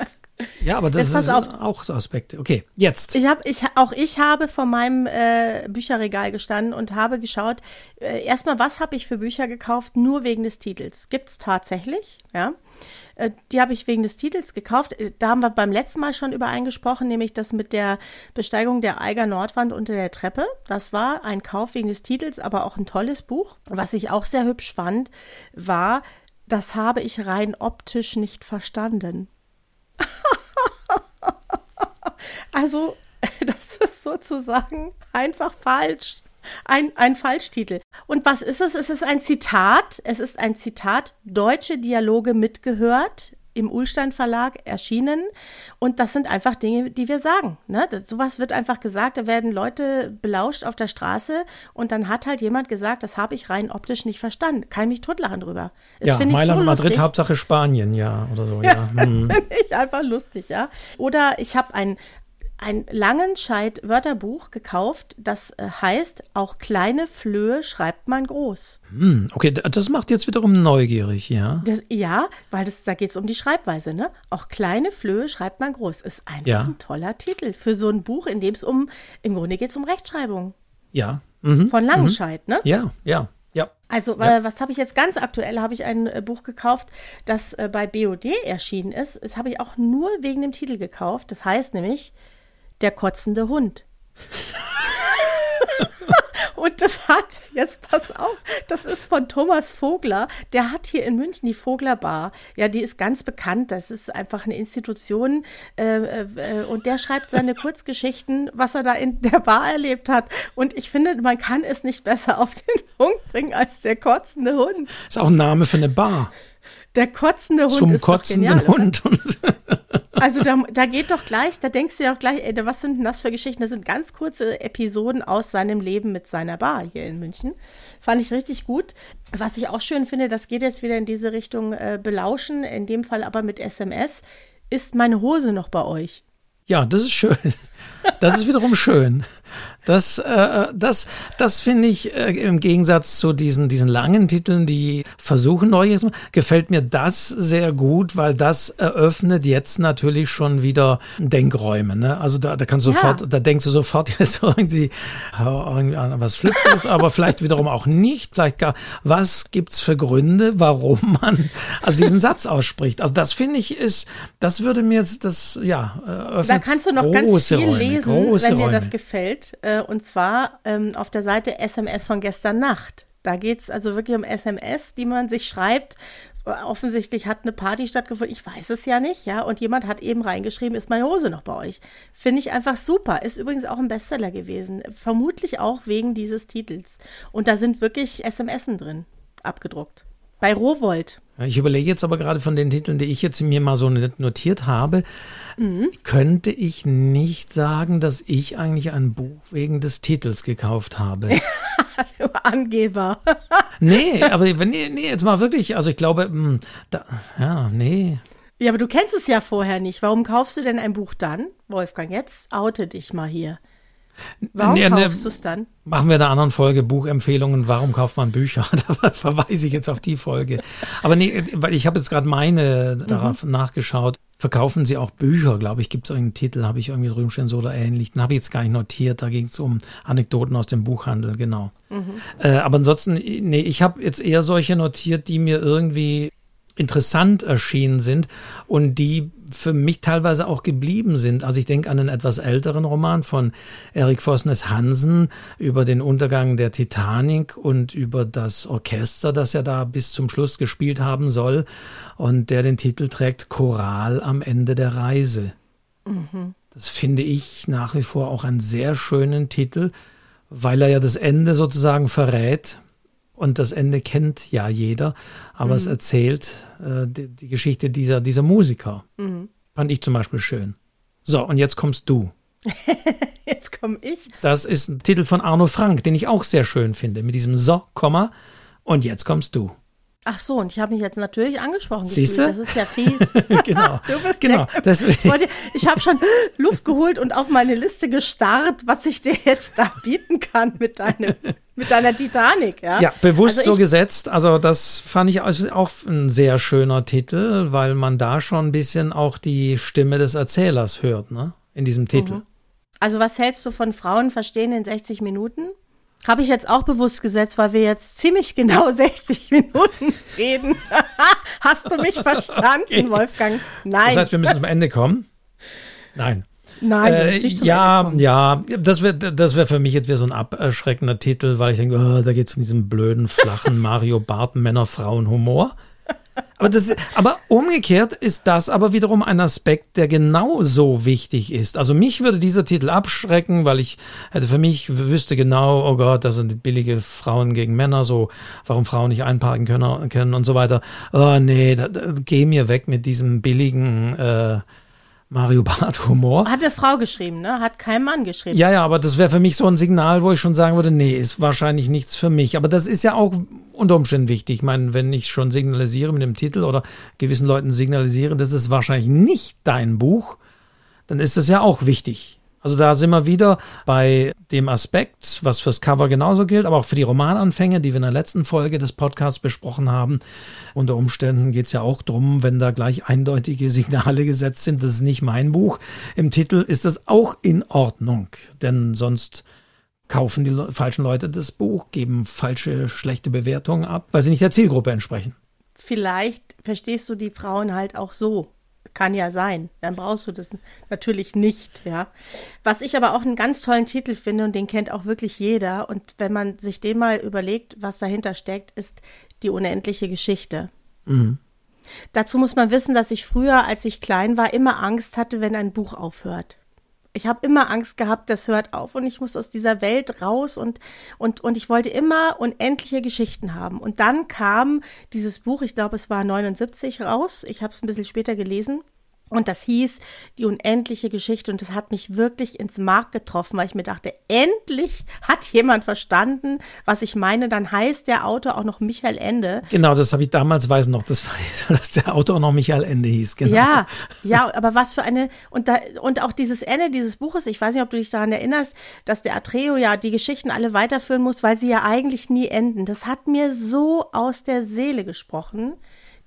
ja, aber das ist auch so Aspekte. Okay, jetzt. Ich hab, ich, auch ich habe vor meinem äh, Bücherregal gestanden und habe geschaut, äh, erstmal, was habe ich für Bücher gekauft, nur wegen des Titels. Gibt es tatsächlich, ja. Äh, die habe ich wegen des Titels gekauft. Äh, da haben wir beim letzten Mal schon über eingesprochen, nämlich das mit der Besteigung der Eiger Nordwand unter der Treppe. Das war ein Kauf wegen des Titels, aber auch ein tolles Buch. Was ich auch sehr hübsch fand, war, das habe ich rein optisch nicht verstanden. also, das ist sozusagen einfach falsch ein, ein Falschtitel. Und was ist es? Es ist ein Zitat. Es ist ein Zitat. Deutsche Dialoge mitgehört im Ulstein Verlag erschienen. Und das sind einfach Dinge, die wir sagen. Ne? Das, sowas wird einfach gesagt, da werden Leute belauscht auf der Straße und dann hat halt jemand gesagt, das habe ich rein optisch nicht verstanden. Kann mich totlachen drüber. Das ja, Mailand, so Madrid, Hauptsache Spanien, ja, oder so. Ja, ja. Hm. ich einfach lustig, ja. Oder ich habe ein, ein Langenscheid-Wörterbuch gekauft, das äh, heißt, auch kleine Flöhe schreibt man groß. Hm, okay, das macht jetzt wiederum neugierig, ja. Das, ja, weil das, da geht es um die Schreibweise, ne? Auch kleine Flöhe schreibt man groß. Ist einfach ja. ein toller Titel für so ein Buch, in dem es um, im Grunde geht es um Rechtschreibung. Ja. Mhm. Von Langenscheid, mhm. ne? Ja, ja. Ja. Also, ja. was habe ich jetzt ganz aktuell? Habe ich ein äh, Buch gekauft, das äh, bei BOD erschienen ist. Das habe ich auch nur wegen dem Titel gekauft. Das heißt nämlich der kotzende Hund. Und das hat, jetzt pass auf, das ist von Thomas Vogler. Der hat hier in München die Vogler Bar. Ja, die ist ganz bekannt. Das ist einfach eine Institution. Äh, äh, und der schreibt seine Kurzgeschichten, was er da in der Bar erlebt hat. Und ich finde, man kann es nicht besser auf den Punkt bringen als der kotzende Hund. Ist auch ein Name für eine Bar. Der kotzende Hund Zum ist kotzenden Hund. Also da, da geht doch gleich, da denkst du ja auch gleich, ey, was sind denn das für Geschichten? Das sind ganz kurze Episoden aus seinem Leben mit seiner Bar hier in München. Fand ich richtig gut. Was ich auch schön finde, das geht jetzt wieder in diese Richtung äh, belauschen, in dem Fall aber mit SMS. Ist meine Hose noch bei euch? Ja, das ist schön. Das ist wiederum schön. Das, äh, das, das finde ich äh, im Gegensatz zu diesen, diesen langen Titeln, die versuchen neu gefällt mir das sehr gut, weil das eröffnet jetzt natürlich schon wieder Denkräume. Ne? Also da, da kannst du sofort, ja. da denkst du sofort jetzt irgendwie, irgendwie an was Schlüpfriges, aber vielleicht wiederum auch nicht. Vielleicht gar, was gibt's für Gründe, warum man also diesen Satz ausspricht? Also das finde ich ist, das würde mir jetzt das, ja, öffnet Da kannst du noch ganz viel Räume, lesen, wenn dir das gefällt. Äh, und zwar ähm, auf der Seite SMS von gestern Nacht. Da geht es also wirklich um SMS, die man sich schreibt. Offensichtlich hat eine Party stattgefunden. Ich weiß es ja nicht, ja. Und jemand hat eben reingeschrieben, ist meine Hose noch bei euch? Finde ich einfach super. Ist übrigens auch ein Bestseller gewesen. Vermutlich auch wegen dieses Titels. Und da sind wirklich SMSen drin, abgedruckt. Bei Rowold. Ich überlege jetzt aber gerade von den Titeln, die ich jetzt mir mal so notiert habe, mhm. könnte ich nicht sagen, dass ich eigentlich ein Buch wegen des Titels gekauft habe. Angeber. nee, aber nee, nee, jetzt mal wirklich, also ich glaube, hm, da, ja, nee. Ja, aber du kennst es ja vorher nicht. Warum kaufst du denn ein Buch dann? Wolfgang, jetzt oute dich mal hier. Warum nee, kaufst du es dann? Machen wir in einer anderen Folge Buchempfehlungen, warum kauft man Bücher? da verweise ich jetzt auf die Folge. Aber nee, weil ich habe jetzt gerade meine darauf mhm. nachgeschaut. Verkaufen Sie auch Bücher, glaube ich, gibt es irgendeinen Titel, habe ich irgendwie drüben stehen, so oder ähnlich. Den habe ich jetzt gar nicht notiert, da ging es um Anekdoten aus dem Buchhandel, genau. Mhm. Äh, aber ansonsten, nee, ich habe jetzt eher solche notiert, die mir irgendwie interessant erschienen sind und die für mich teilweise auch geblieben sind. Also ich denke an einen etwas älteren Roman von Erik Vosnes Hansen über den Untergang der Titanic und über das Orchester, das er da bis zum Schluss gespielt haben soll und der den Titel trägt Choral am Ende der Reise. Mhm. Das finde ich nach wie vor auch einen sehr schönen Titel, weil er ja das Ende sozusagen verrät und das Ende kennt ja jeder, aber mhm. es erzählt äh, die, die, Geschichte dieser, dieser Musiker. Mhm. Fand ich zum Beispiel schön. So, und jetzt kommst du. jetzt komme ich. Das ist ein Titel von Arno Frank, den ich auch sehr schön finde, mit diesem So, Komma. Und jetzt kommst du. Ach so, und ich habe mich jetzt natürlich angesprochen Siehst du? Das ist ja fies. genau. du bist genau. Deswegen. Ich, ich habe schon Luft geholt und auf meine Liste gestarrt, was ich dir jetzt da bieten kann mit deinem mit deiner Titanic, ja? Ja, bewusst also so gesetzt. Also das fand ich auch ein sehr schöner Titel, weil man da schon ein bisschen auch die Stimme des Erzählers hört, ne? In diesem Titel. Mhm. Also was hältst du von Frauen verstehen in 60 Minuten? Habe ich jetzt auch bewusst gesetzt, weil wir jetzt ziemlich genau 60 Minuten reden. Hast du mich verstanden, okay. Wolfgang? Nein. Das heißt, wir müssen zum Ende kommen? Nein. Nein, äh, ja, ja, das wäre das wär für mich jetzt wieder so ein abschreckender Titel, weil ich denke, oh, da geht es um diesen blöden, flachen Mario Bart Männer-Frauen-Humor. Aber, das, aber umgekehrt ist das aber wiederum ein Aspekt, der genauso wichtig ist. Also mich würde dieser Titel abschrecken, weil ich hätte für mich wüsste genau, oh Gott, das sind billige Frauen gegen Männer, so warum Frauen nicht einparken können, können und so weiter. Oh nee, da, da, geh mir weg mit diesem billigen äh, Mario Barth Humor. Hat eine Frau geschrieben, ne? Hat kein Mann geschrieben. Ja, ja, aber das wäre für mich so ein Signal, wo ich schon sagen würde, nee, ist wahrscheinlich nichts für mich. Aber das ist ja auch unter Umständen wichtig. Ich meine, wenn ich schon signalisiere mit dem Titel oder gewissen Leuten signalisiere, das ist wahrscheinlich nicht dein Buch, dann ist das ja auch wichtig. Also da sind wir wieder bei dem Aspekt, was fürs Cover genauso gilt, aber auch für die Romananfänge, die wir in der letzten Folge des Podcasts besprochen haben. Unter Umständen geht es ja auch darum, wenn da gleich eindeutige Signale gesetzt sind, das ist nicht mein Buch. Im Titel ist das auch in Ordnung, denn sonst kaufen die falschen Leute das Buch, geben falsche, schlechte Bewertungen ab, weil sie nicht der Zielgruppe entsprechen. Vielleicht verstehst du die Frauen halt auch so. Kann ja sein. Dann brauchst du das natürlich nicht, ja. Was ich aber auch einen ganz tollen Titel finde und den kennt auch wirklich jeder. Und wenn man sich den mal überlegt, was dahinter steckt, ist die unendliche Geschichte. Mhm. Dazu muss man wissen, dass ich früher, als ich klein war, immer Angst hatte, wenn ein Buch aufhört. Ich habe immer Angst gehabt, das hört auf und ich muss aus dieser Welt raus und, und, und ich wollte immer unendliche Geschichten haben. Und dann kam dieses Buch, ich glaube, es war 79 raus. Ich habe es ein bisschen später gelesen. Und das hieß die unendliche Geschichte und das hat mich wirklich ins Mark getroffen, weil ich mir dachte, endlich hat jemand verstanden, was ich meine. Dann heißt der Autor auch noch Michael Ende. Genau, das habe ich damals weiß noch, das war, dass der Autor auch noch Michael Ende hieß. Genau. Ja, ja, aber was für eine und da und auch dieses Ende dieses Buches. Ich weiß nicht, ob du dich daran erinnerst, dass der Atreo ja die Geschichten alle weiterführen muss, weil sie ja eigentlich nie enden. Das hat mir so aus der Seele gesprochen.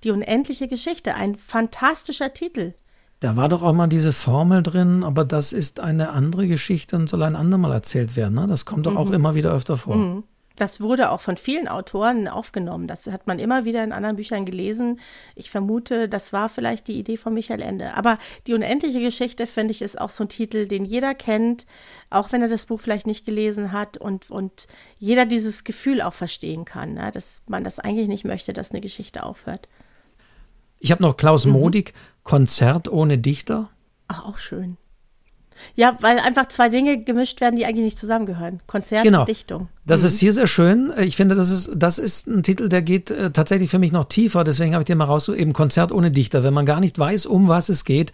Die unendliche Geschichte, ein fantastischer Titel. Da war doch auch mal diese Formel drin, aber das ist eine andere Geschichte und soll ein andermal erzählt werden. Ne? Das kommt doch mhm. auch immer wieder öfter vor. Mhm. Das wurde auch von vielen Autoren aufgenommen. Das hat man immer wieder in anderen Büchern gelesen. Ich vermute, das war vielleicht die Idee von Michael Ende. Aber die unendliche Geschichte, finde ich, ist auch so ein Titel, den jeder kennt, auch wenn er das Buch vielleicht nicht gelesen hat und, und jeder dieses Gefühl auch verstehen kann, ne? dass man das eigentlich nicht möchte, dass eine Geschichte aufhört. Ich habe noch Klaus mhm. Konzert ohne Dichter. Ach, auch schön. Ja, weil einfach zwei Dinge gemischt werden, die eigentlich nicht zusammengehören. Konzert genau. und Dichtung. Das mhm. ist hier sehr schön. Ich finde, das ist, das ist ein Titel, der geht äh, tatsächlich für mich noch tiefer. Deswegen habe ich den mal raus, eben Konzert ohne Dichter. Wenn man gar nicht weiß, um was es geht,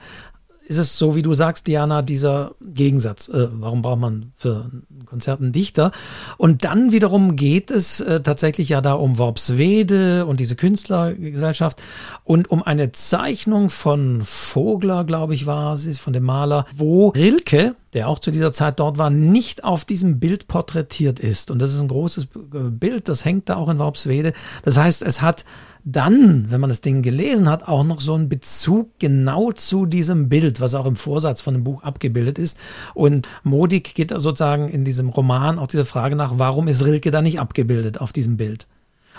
ist es so, wie du sagst, Diana, dieser Gegensatz. Äh, warum braucht man für ein Konzert einen Dichter? Und dann wiederum geht es äh, tatsächlich ja da um Worpswede und diese Künstlergesellschaft und um eine Zeichnung von Vogler, glaube ich, war es, von dem Maler, wo Rilke, der auch zu dieser Zeit dort war, nicht auf diesem Bild porträtiert ist. Und das ist ein großes Bild, das hängt da auch in Worpswede. Das heißt, es hat dann, wenn man das Ding gelesen hat, auch noch so einen Bezug genau zu diesem Bild, was auch im Vorsatz von dem Buch abgebildet ist. Und Modig geht sozusagen in diesem Roman auch diese Frage nach, warum ist Rilke da nicht abgebildet auf diesem Bild?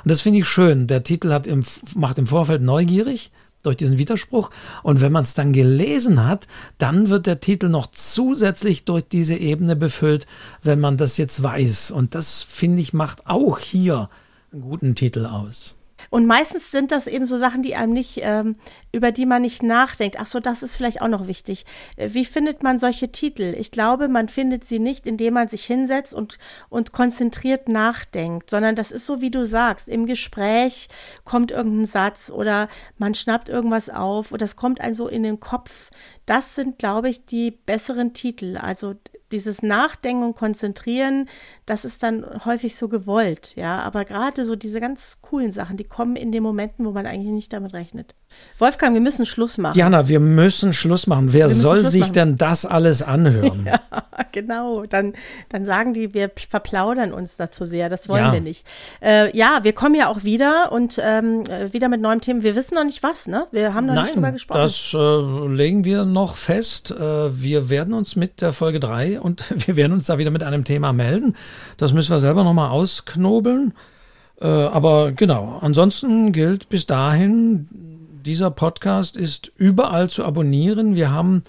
Und das finde ich schön. Der Titel hat im, macht im Vorfeld neugierig durch diesen Widerspruch. Und wenn man es dann gelesen hat, dann wird der Titel noch zusätzlich durch diese Ebene befüllt, wenn man das jetzt weiß. Und das, finde ich, macht auch hier einen guten Titel aus. Und meistens sind das eben so Sachen, die einem nicht, ähm, über die man nicht nachdenkt. Ach so, das ist vielleicht auch noch wichtig. Äh, wie findet man solche Titel? Ich glaube, man findet sie nicht, indem man sich hinsetzt und, und konzentriert nachdenkt, sondern das ist so, wie du sagst. Im Gespräch kommt irgendein Satz oder man schnappt irgendwas auf oder es kommt einem so in den Kopf. Das sind, glaube ich, die besseren Titel. Also dieses Nachdenken und Konzentrieren, das ist dann häufig so gewollt, ja. Aber gerade so diese ganz coolen Sachen, die kommen in den Momenten, wo man eigentlich nicht damit rechnet. Wolfgang, wir müssen Schluss machen. Diana, wir müssen Schluss machen. Wer soll Schluss sich machen. denn das alles anhören? Ja, genau. Dann, dann sagen die, wir verplaudern uns dazu sehr. Das wollen ja. wir nicht. Äh, ja, wir kommen ja auch wieder und ähm, wieder mit neuen Themen. Wir wissen noch nicht was, ne? Wir haben noch Nein, nicht drüber gesprochen. Das äh, legen wir noch fest. Äh, wir werden uns mit der Folge 3 und wir werden uns da wieder mit einem Thema melden. Das müssen wir selber nochmal ausknobeln. Äh, aber genau, ansonsten gilt bis dahin, dieser Podcast ist überall zu abonnieren. Wir haben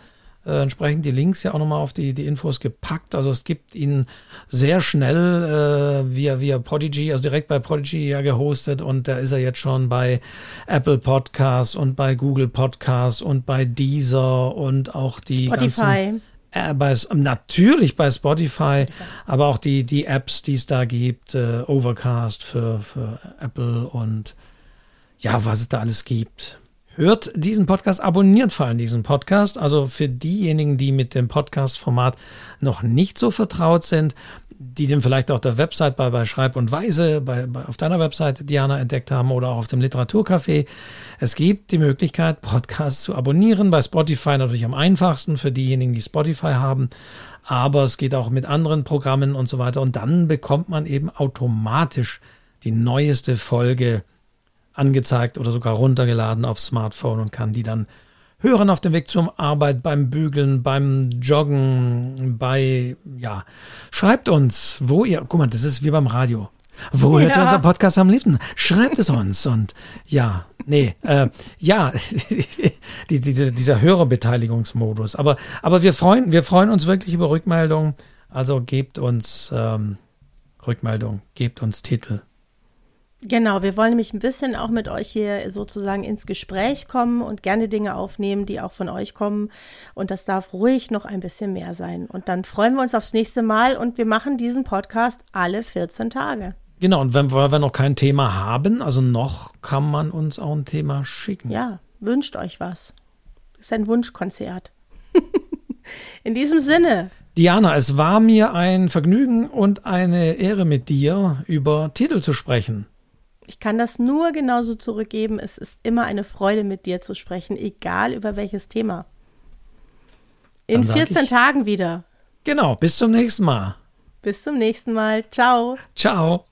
äh, entsprechend die Links ja auch nochmal auf die, die Infos gepackt. Also es gibt ihn sehr schnell äh, via, via Podigy, also direkt bei Podigy ja gehostet und da ist er jetzt schon bei Apple Podcasts und bei Google Podcasts und bei Deezer und auch die Spotify. ganzen äh, bei, natürlich bei Spotify, Spotify, aber auch die, die Apps, die es da gibt, äh, Overcast für, für Apple und ja, was es da alles gibt. Hört diesen Podcast, abonniert vor allem diesen Podcast. Also für diejenigen, die mit dem Podcast-Format noch nicht so vertraut sind, die den vielleicht auf der Website bei, bei Schreib und Weise, bei, bei, auf deiner Website, Diana, entdeckt haben oder auch auf dem Literaturcafé. Es gibt die Möglichkeit, Podcasts zu abonnieren. Bei Spotify natürlich am einfachsten für diejenigen, die Spotify haben. Aber es geht auch mit anderen Programmen und so weiter. Und dann bekommt man eben automatisch die neueste Folge angezeigt oder sogar runtergeladen aufs Smartphone und kann die dann hören auf dem Weg zur Arbeit, beim Bügeln, beim Joggen, bei, ja. Schreibt uns, wo ihr, guck mal, das ist wie beim Radio. Wo ja. hört ihr unser Podcast am liebsten? Schreibt es uns und ja, nee, äh, ja, die, diese, dieser Hörerbeteiligungsmodus. Aber, aber wir freuen, wir freuen uns wirklich über Rückmeldungen. Also gebt uns ähm, Rückmeldung, gebt uns Titel. Genau, wir wollen nämlich ein bisschen auch mit euch hier sozusagen ins Gespräch kommen und gerne Dinge aufnehmen, die auch von euch kommen. Und das darf ruhig noch ein bisschen mehr sein. Und dann freuen wir uns aufs nächste Mal und wir machen diesen Podcast alle 14 Tage. Genau, und wenn wir noch kein Thema haben, also noch kann man uns auch ein Thema schicken. Ja, wünscht euch was. Das ist ein Wunschkonzert. In diesem Sinne. Diana, es war mir ein Vergnügen und eine Ehre mit dir über Titel zu sprechen. Ich kann das nur genauso zurückgeben. Es ist immer eine Freude, mit dir zu sprechen, egal über welches Thema. In 14 ich, Tagen wieder. Genau, bis zum nächsten Mal. Bis zum nächsten Mal. Ciao. Ciao.